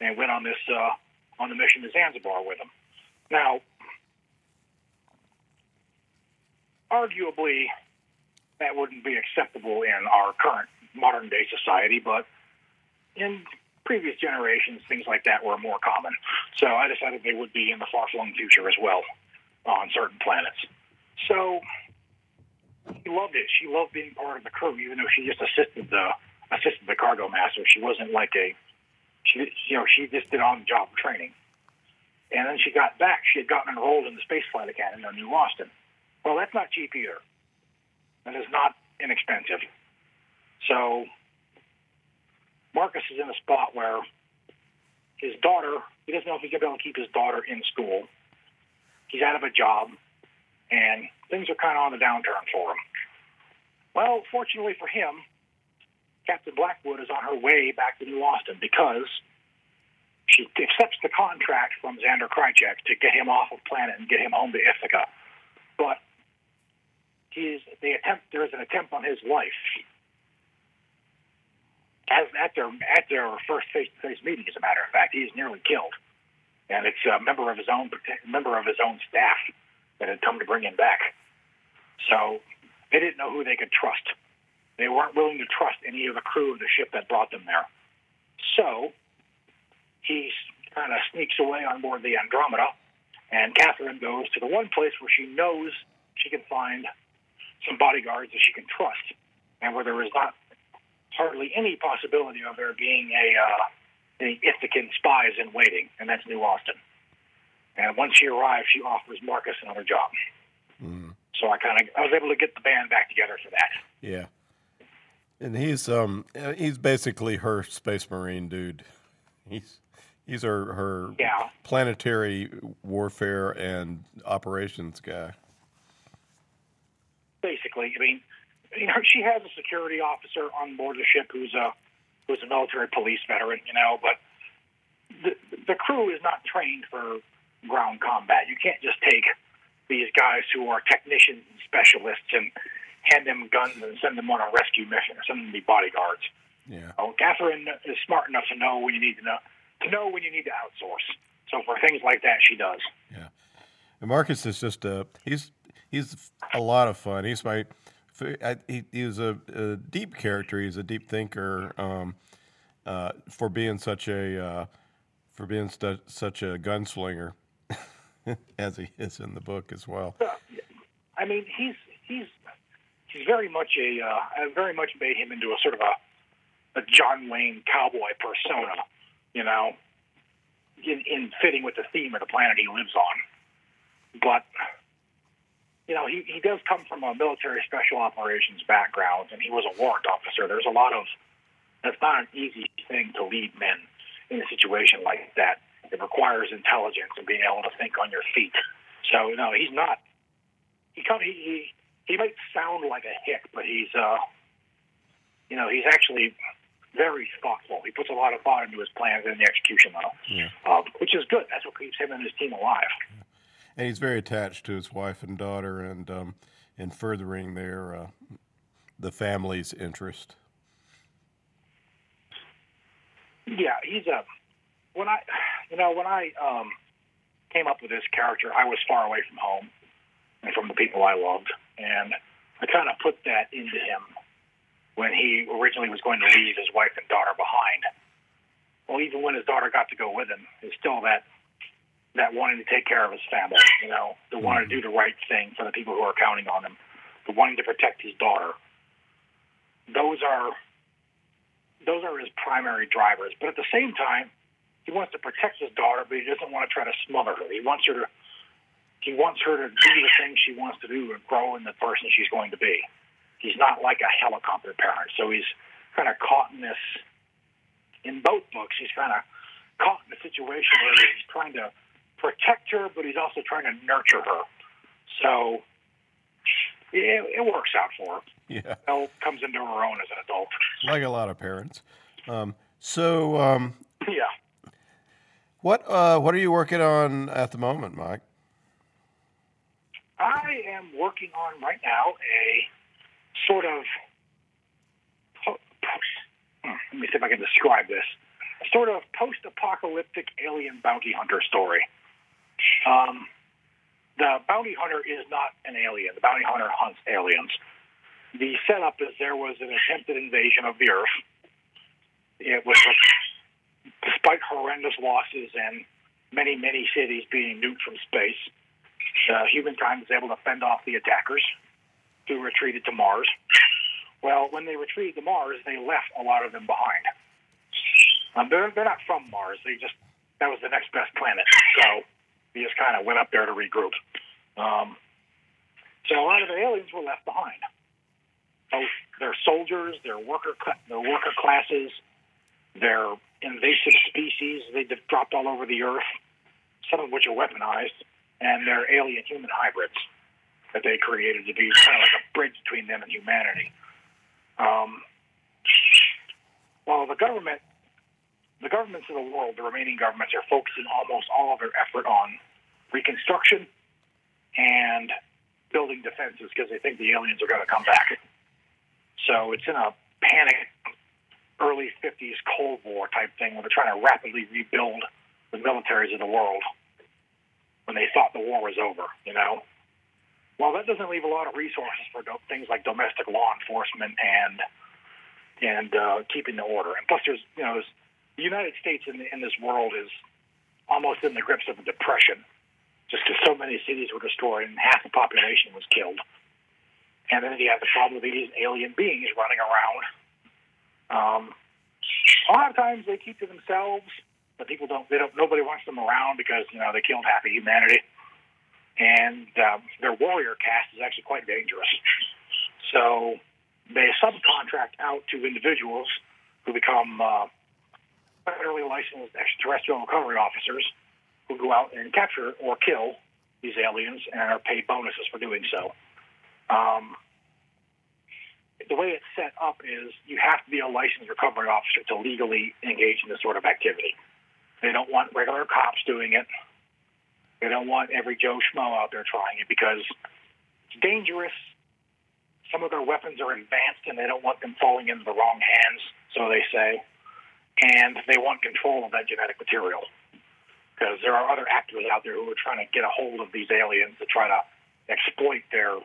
and went on this uh, on the mission to Zanzibar with him. Now, arguably, that wouldn't be acceptable in our current modern day society, but in previous generations, things like that were more common. So I decided they would be in the far flung future as well on certain planets. So she loved it. She loved being part of the crew, even though she just assisted the assisted the cargo master. She wasn't like a she you know she just did on job training. And then she got back. She had gotten enrolled in the Spaceflight Academy in New Austin. Well, that's not cheap either. That is not inexpensive. So Marcus is in a spot where his daughter, he doesn't know if he's going to be able to keep his daughter in school. He's out of a job, and things are kind of on the downturn for him. Well, fortunately for him, Captain Blackwood is on her way back to New Austin because she accepts the contract from Xander Krychek to get him off of planet and get him home to Ithaca. But he's the attempt there is an attempt on his life as at their at their first face to face meeting. As a matter of fact, he is nearly killed, and it's a member of his own member of his own staff that had come to bring him back. So they didn't know who they could trust. They weren't willing to trust any of the crew of the ship that brought them there. So he kind of sneaks away on board the Andromeda, and Catherine goes to the one place where she knows she can find some bodyguards that she can trust, and where there is not hardly any possibility of there being a uh, any Ithacan spies in waiting, and that's New Austin. And once she arrives, she offers Marcus another job. Mm. So I kind of I was able to get the band back together for that. Yeah, and he's um he's basically her space marine dude. He's he's her her yeah. planetary warfare and operations guy. Basically, I mean, you know, she has a security officer on board the ship who's a who's a military police veteran, you know, but the the crew is not trained for ground combat. You can't just take these guys who are technicians and specialists and hand them guns and send them on a rescue mission or send them to be bodyguards. Yeah. Oh, Catherine is smart enough to know when you need to know to know when you need to outsource. So for things like that, she does. Yeah. And Marcus is just a he's he's a lot of fun. He's my he, he's a, a, deep character. He's a deep thinker um, uh, for being such a uh, for being stu- such a gunslinger, as he is in the book as well. I mean, he's he's he's very much a uh, very much made him into a sort of a a John Wayne cowboy persona, you know, in, in fitting with the theme of the planet he lives on. But you know, he, he does come from a military special operations background, and he was a warrant officer. There's a lot of that's not an easy thing to lead men in a situation like that. It requires intelligence and being able to think on your feet. So no, he's not. He come he he, he might sound like a hick, but he's uh, you know, he's actually very thoughtful. He puts a lot of thought into his plans and the execution of them, yeah. uh, which is good. That's what keeps him and his team alive and he's very attached to his wife and daughter, and um, in furthering their uh, the family's interest. Yeah, he's a. When I, you know, when I um, came up with this character, I was far away from home and from the people I loved, and I kind of put that into him when he originally was going to leave his wife and daughter behind. Well, even when his daughter got to go with him, it's still that that wanting to take care of his family, you know, the wanting to mm-hmm. do the right thing for the people who are counting on him, the wanting to protect his daughter. Those are those are his primary drivers. But at the same time, he wants to protect his daughter, but he doesn't want to try to smother her. He wants her to he wants her to do the things she wants to do and grow in the person she's going to be. He's not like a helicopter parent, so he's kind of caught in this. In both books, he's kind of caught in a situation where he's trying to protect her, but he's also trying to nurture her. So it, it works out for her. Yeah. Elle comes into her own as an adult. Like a lot of parents. Um, so, um, Yeah. what uh, what are you working on at the moment, Mike? I am working on right now a sort of. hmm, Let me see if I can describe this. A sort of post-apocalyptic alien bounty hunter story. Um, the bounty hunter is not an alien. The bounty hunter hunts aliens. The setup is there was an attempted invasion of the Earth. It was, despite horrendous losses and many, many cities being nuked from space, uh, humankind was able to fend off the attackers who retreated to Mars. Well, when they retreated to Mars, they left a lot of them behind. Um, they're, they're not from Mars. They just that was the next best planet. So they just kind of went up there to regroup. Um, so a lot of the aliens were left behind. Both their soldiers, their worker, their worker classes, their invasive species they dropped all over the Earth, some of which are weaponized, and their alien human hybrids that they created to be kind of like a bridge between them and humanity. Um, well, the government, the governments of the world, the remaining governments, are focusing almost all of their effort on reconstruction and building defenses because they think the aliens are going to come back. So it's in a panic, early 50s Cold War type thing where they're trying to rapidly rebuild the militaries of the world when they thought the war was over, you know? Well, that doesn't leave a lot of resources for do- things like domestic law enforcement and and uh, keeping the order. And plus, there's you know, there's, the United States in, in this world is almost in the grips of a depression, just because so many cities were destroyed and half the population was killed. And then you have the problem of these alien beings running around. Um, a lot of times they keep to themselves, but people don't. They don't. Nobody wants them around because you know they killed half of humanity, and um, their warrior caste is actually quite dangerous. So they subcontract out to individuals who become uh, federally licensed extraterrestrial recovery officers who go out and capture or kill these aliens and are paid bonuses for doing so. Um, the way it's set up is you have to be a licensed recovery officer to legally engage in this sort of activity. They don't want regular cops doing it. They don't want every Joe Schmo out there trying it because it's dangerous. Some of their weapons are advanced and they don't want them falling into the wrong hands, so they say. And they want control of that genetic material because there are other actors out there who are trying to get a hold of these aliens to try to exploit their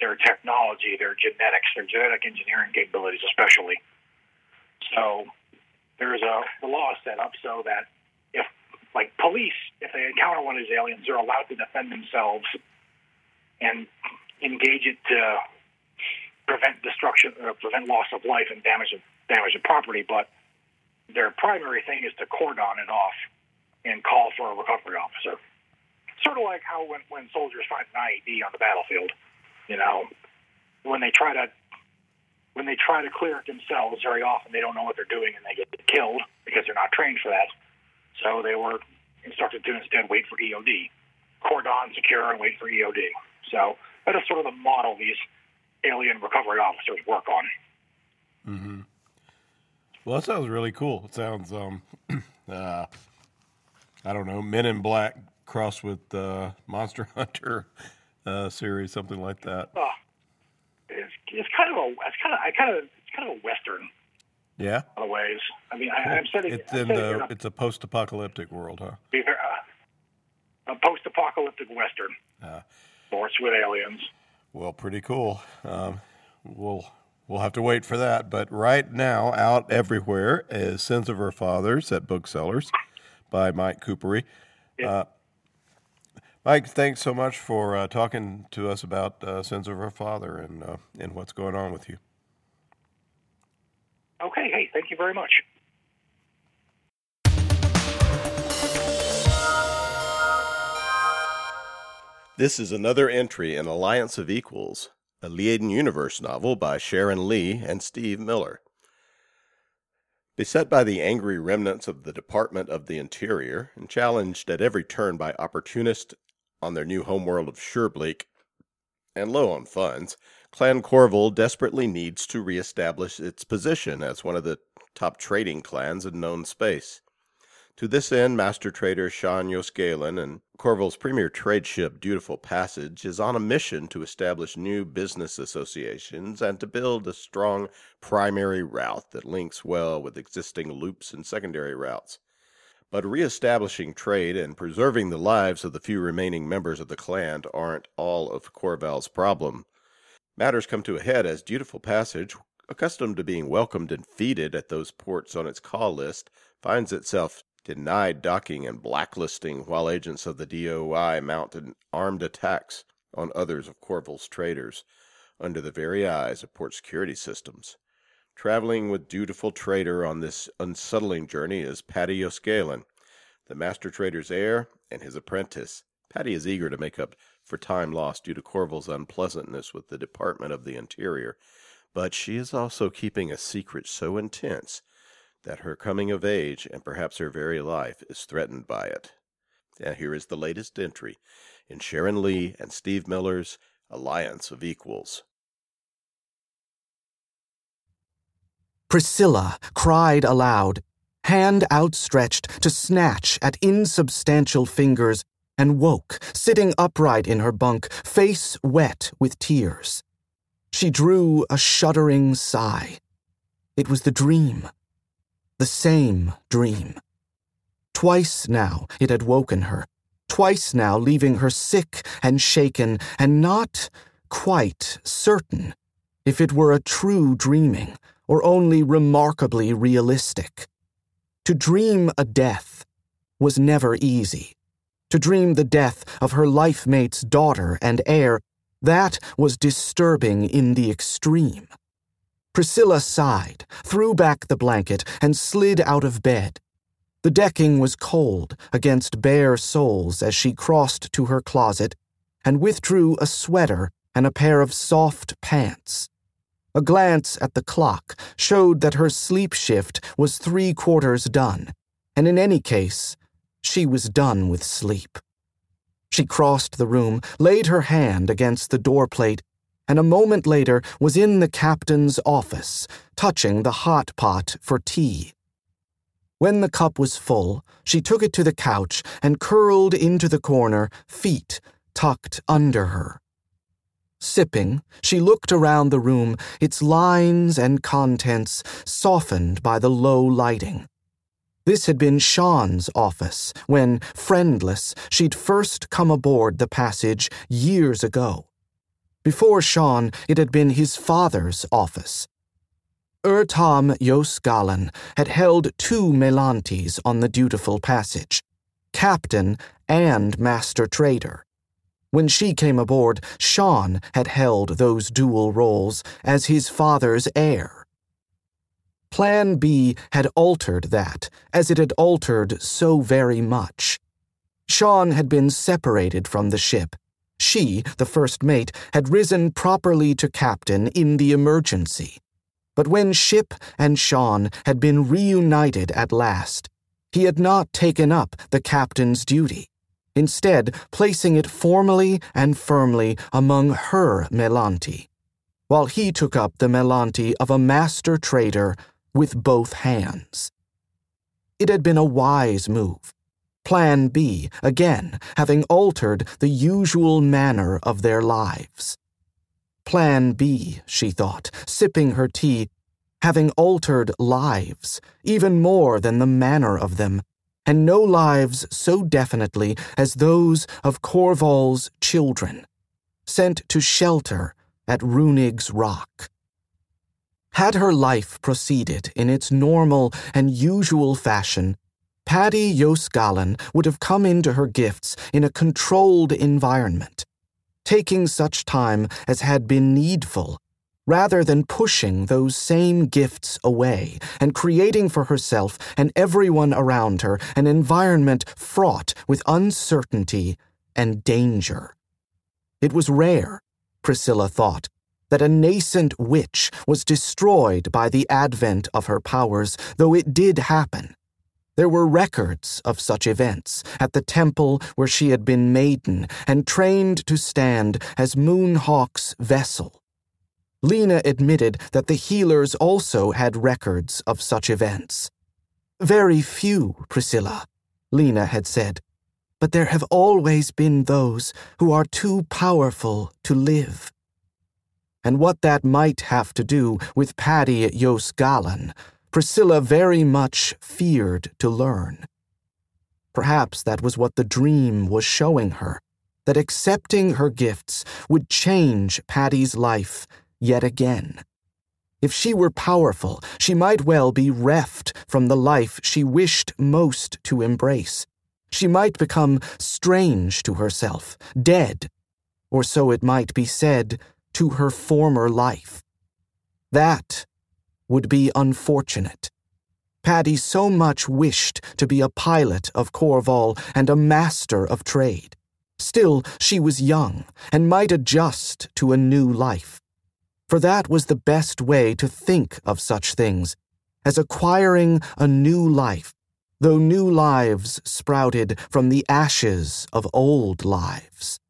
their technology, their genetics, their genetic engineering capabilities, especially. So there's a the law set up so that if like police, if they encounter one of these aliens, they're allowed to defend themselves and engage it to prevent destruction or prevent loss of life and damage of damage of property. But their primary thing is to cordon it off and call for a recovery officer. Sort of like how when, when soldiers find an IED on the battlefield, you know, when they try to when they try to clear it themselves, very often they don't know what they're doing and they get killed because they're not trained for that. So they were instructed to instead wait for EOD, cordon secure and wait for EOD. So that is sort of the model these alien recovery officers work on. Mm-hmm. Well, that sounds really cool. It sounds, um, uh, I don't know, Men in Black crossed with uh, Monster Hunter uh, series, something like that. Uh, it's, it's kind of a it's kind of I kind of it's kind of a western Yeah. In a lot of ways. I mean, I, I'm sitting. It's I'm in the a- it's a post-apocalyptic world, huh? uh, a post-apocalyptic western. Uh. Force with aliens. Well, pretty cool. Um, we'll we'll have to wait for that. But right now, out everywhere is "Sins of Her Fathers" at booksellers by Mike Kupari. Uh, Mike, thanks so much for uh, talking to us about uh, "Sins of Her Father" and uh, and what's going on with you. Okay, hey, thank you very much. This is another entry in Alliance of Equals, a Liaden Universe novel by Sharon Lee and Steve Miller. Beset by the angry remnants of the Department of the Interior and challenged at every turn by opportunists on their new homeworld of Surebleak, and low on funds, Clan Korval desperately needs to reestablish its position as one of the top trading clans in known space. To this end, Master Trader Shan yos'Galan and Korval's premier trade ship Dutiful Passage is on a mission to establish new business associations and to build a strong primary route that links well with existing loops and secondary routes. But reestablishing trade and preserving the lives of the few remaining members of the clan aren't all of Korval's problem. Matters come to a head as Dutiful Passage, accustomed to being welcomed and feted at those ports on its call list, finds itself denied docking and blacklisting while agents of the DOI mount an armed attacks on others of Korval's traders under the very eyes of port security systems. Traveling with dutiful trader on this unsettling journey is Padi yos'Galan, the master trader's heir and his apprentice. Padi is eager to make up for time lost due to Korval's unpleasantness with the Department of the Interior, but she is also keeping a secret so intense that her coming of age and perhaps her very life is threatened by it. And here is the latest entry in Sharon Lee and Steve Miller's Alliance of Equals. Priscilla cried aloud, hand outstretched to snatch at insubstantial fingers, and woke, sitting upright in her bunk, face wet with tears. She drew a shuddering sigh. It was the dream. The same dream. Twice now it had woken her, twice now leaving her sick and shaken and not quite certain if it were a true dreaming or only remarkably realistic. To dream a death was never easy. To dream the death of her life mate's daughter and heir, that was disturbing in the extreme. Priscilla sighed, threw back the blanket, and slid out of bed. The decking was cold against bare soles as she crossed to her closet and withdrew a sweater and a pair of soft pants. A glance at the clock showed that her sleep shift was three quarters done, and in any case, she was done with sleep. She crossed the room, laid her hand against the doorplate, and a moment later was in the captain's office, touching the hot pot for tea. When the cup was full, she took it to the couch and curled into the corner, feet tucked under her. Sipping, she looked around the room, its lines and contents softened by the low lighting. This had been Shan's office when, friendless, she'd first come aboard the passage years ago. Before Shan, it had been his father's office. Ertam Yosgalan had held two melant'i on the dutiful passage, captain and master trader. When she came aboard, Shan had held those dual roles as his father's heir. Plan B had altered that, as it had altered so very much. Shan had been separated from the ship. She, the first mate, had risen properly to captain in the emergency. But when Ship and Shan had been reunited at last, he had not taken up the captain's duty, instead, placing it formally and firmly among her melant'i, while he took up the melant'i of a master trader with both hands. It had been a wise move. Plan B, again, having altered the usual manner of their lives. Plan B, she thought, sipping her tea, having altered lives, even more than the manner of them, and no lives so definitely as those of Korval's children, sent to shelter at Runig's Rock. Had her life proceeded in its normal and usual fashion, Padi yos'Galan would have come into her gifts in a controlled environment, taking such time as had been needful, rather than pushing those same gifts away and creating for herself and everyone around her an environment fraught with uncertainty and danger. It was rare, Priscilla thought, that a nascent witch was destroyed by the advent of her powers, though it did happen. There were records of such events at the temple where she had been maiden and trained to stand as Moonhawk's vessel. Lena admitted that the healers also had records of such events. Very few, Priscilla, Lena had said, but there have always been those who are too powerful to live. And what that might have to do with Padi yos'Galan Priscilla very much feared to learn. Perhaps that was what the dream was showing her that accepting her gifts would change Padi's life yet again. If she were powerful, she might well be reft from the life she wished most to embrace. She might become strange to herself, dead, or so it might be said, to her former life. That would be unfortunate. Padi so much wished to be a pilot of Korval and a master of trade. Still, she was young and might adjust to a new life. For that was the best way to think of such things, as acquiring a new life, though new lives sprouted from the ashes of old lives.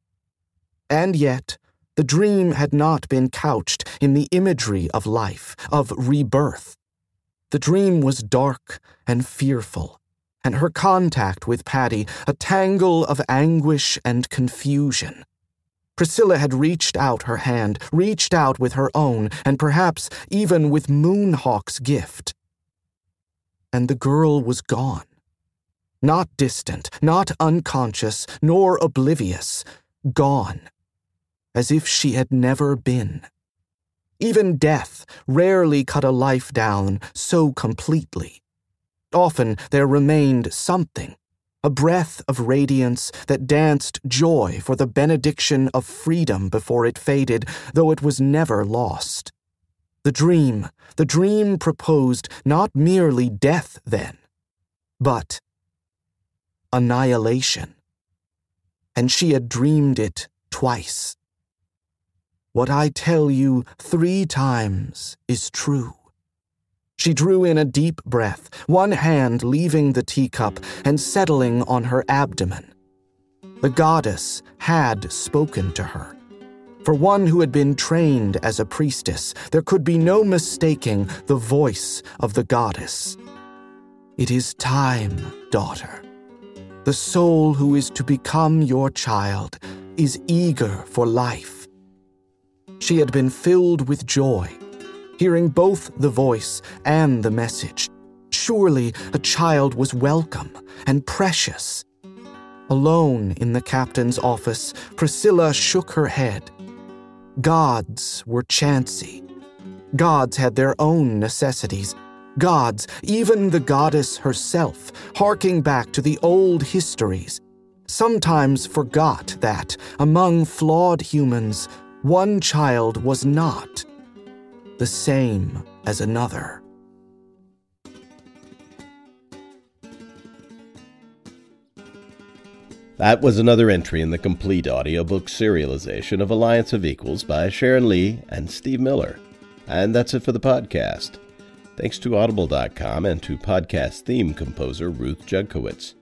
And yet, the dream had not been couched in the imagery of life, of rebirth. The dream was dark and fearful, and her contact with Padi a tangle of anguish and confusion. Priscilla had reached out her hand, reached out with her own, and perhaps even with Moonhawk's gift. And the girl was gone. Not distant, not unconscious, nor oblivious, gone as if she had never been. Even death rarely cut a life down so completely. Often there remained something, a breath of radiance that danced joy for the benediction of freedom before it faded, though it was never lost. The dream, the dream proposed not merely death then, but annihilation. And she had dreamed it twice. What I tell you three times is true. She drew in a deep breath, one hand leaving the teacup and settling on her abdomen. The goddess had spoken to her. For one who had been trained as a priestess, there could be no mistaking the voice of the goddess. It is time, daughter. The soul who is to become your child is eager for life. She had been filled with joy, hearing both the voice and the message. Surely a child was welcome and precious. Alone in the captain's office, Priscilla shook her head. Gods were chancy. Gods had their own necessities. Gods, even the goddess herself, harking back to the old histories, sometimes forgot that, among flawed humans, one child was not the same as another. That was another entry in the complete audiobook serialization of Alliance of Equals by Sharon Lee and Steve Miller. And that's it for the podcast. Thanks to Audible.com and to podcast theme composer Ruth Judkowitz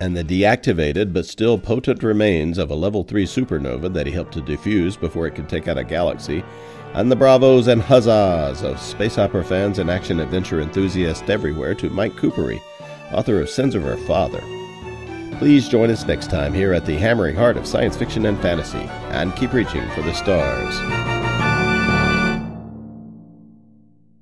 and the deactivated but still potent remains of a level 3 supernova that he helped to defuse before it could take out a galaxy, and the bravos and huzzas of space opera fans and action adventure enthusiasts everywhere to Mike Kupari, author of Sins of Her Father. Please join us next time here at the hammering heart of science fiction and fantasy, and keep reaching for the stars.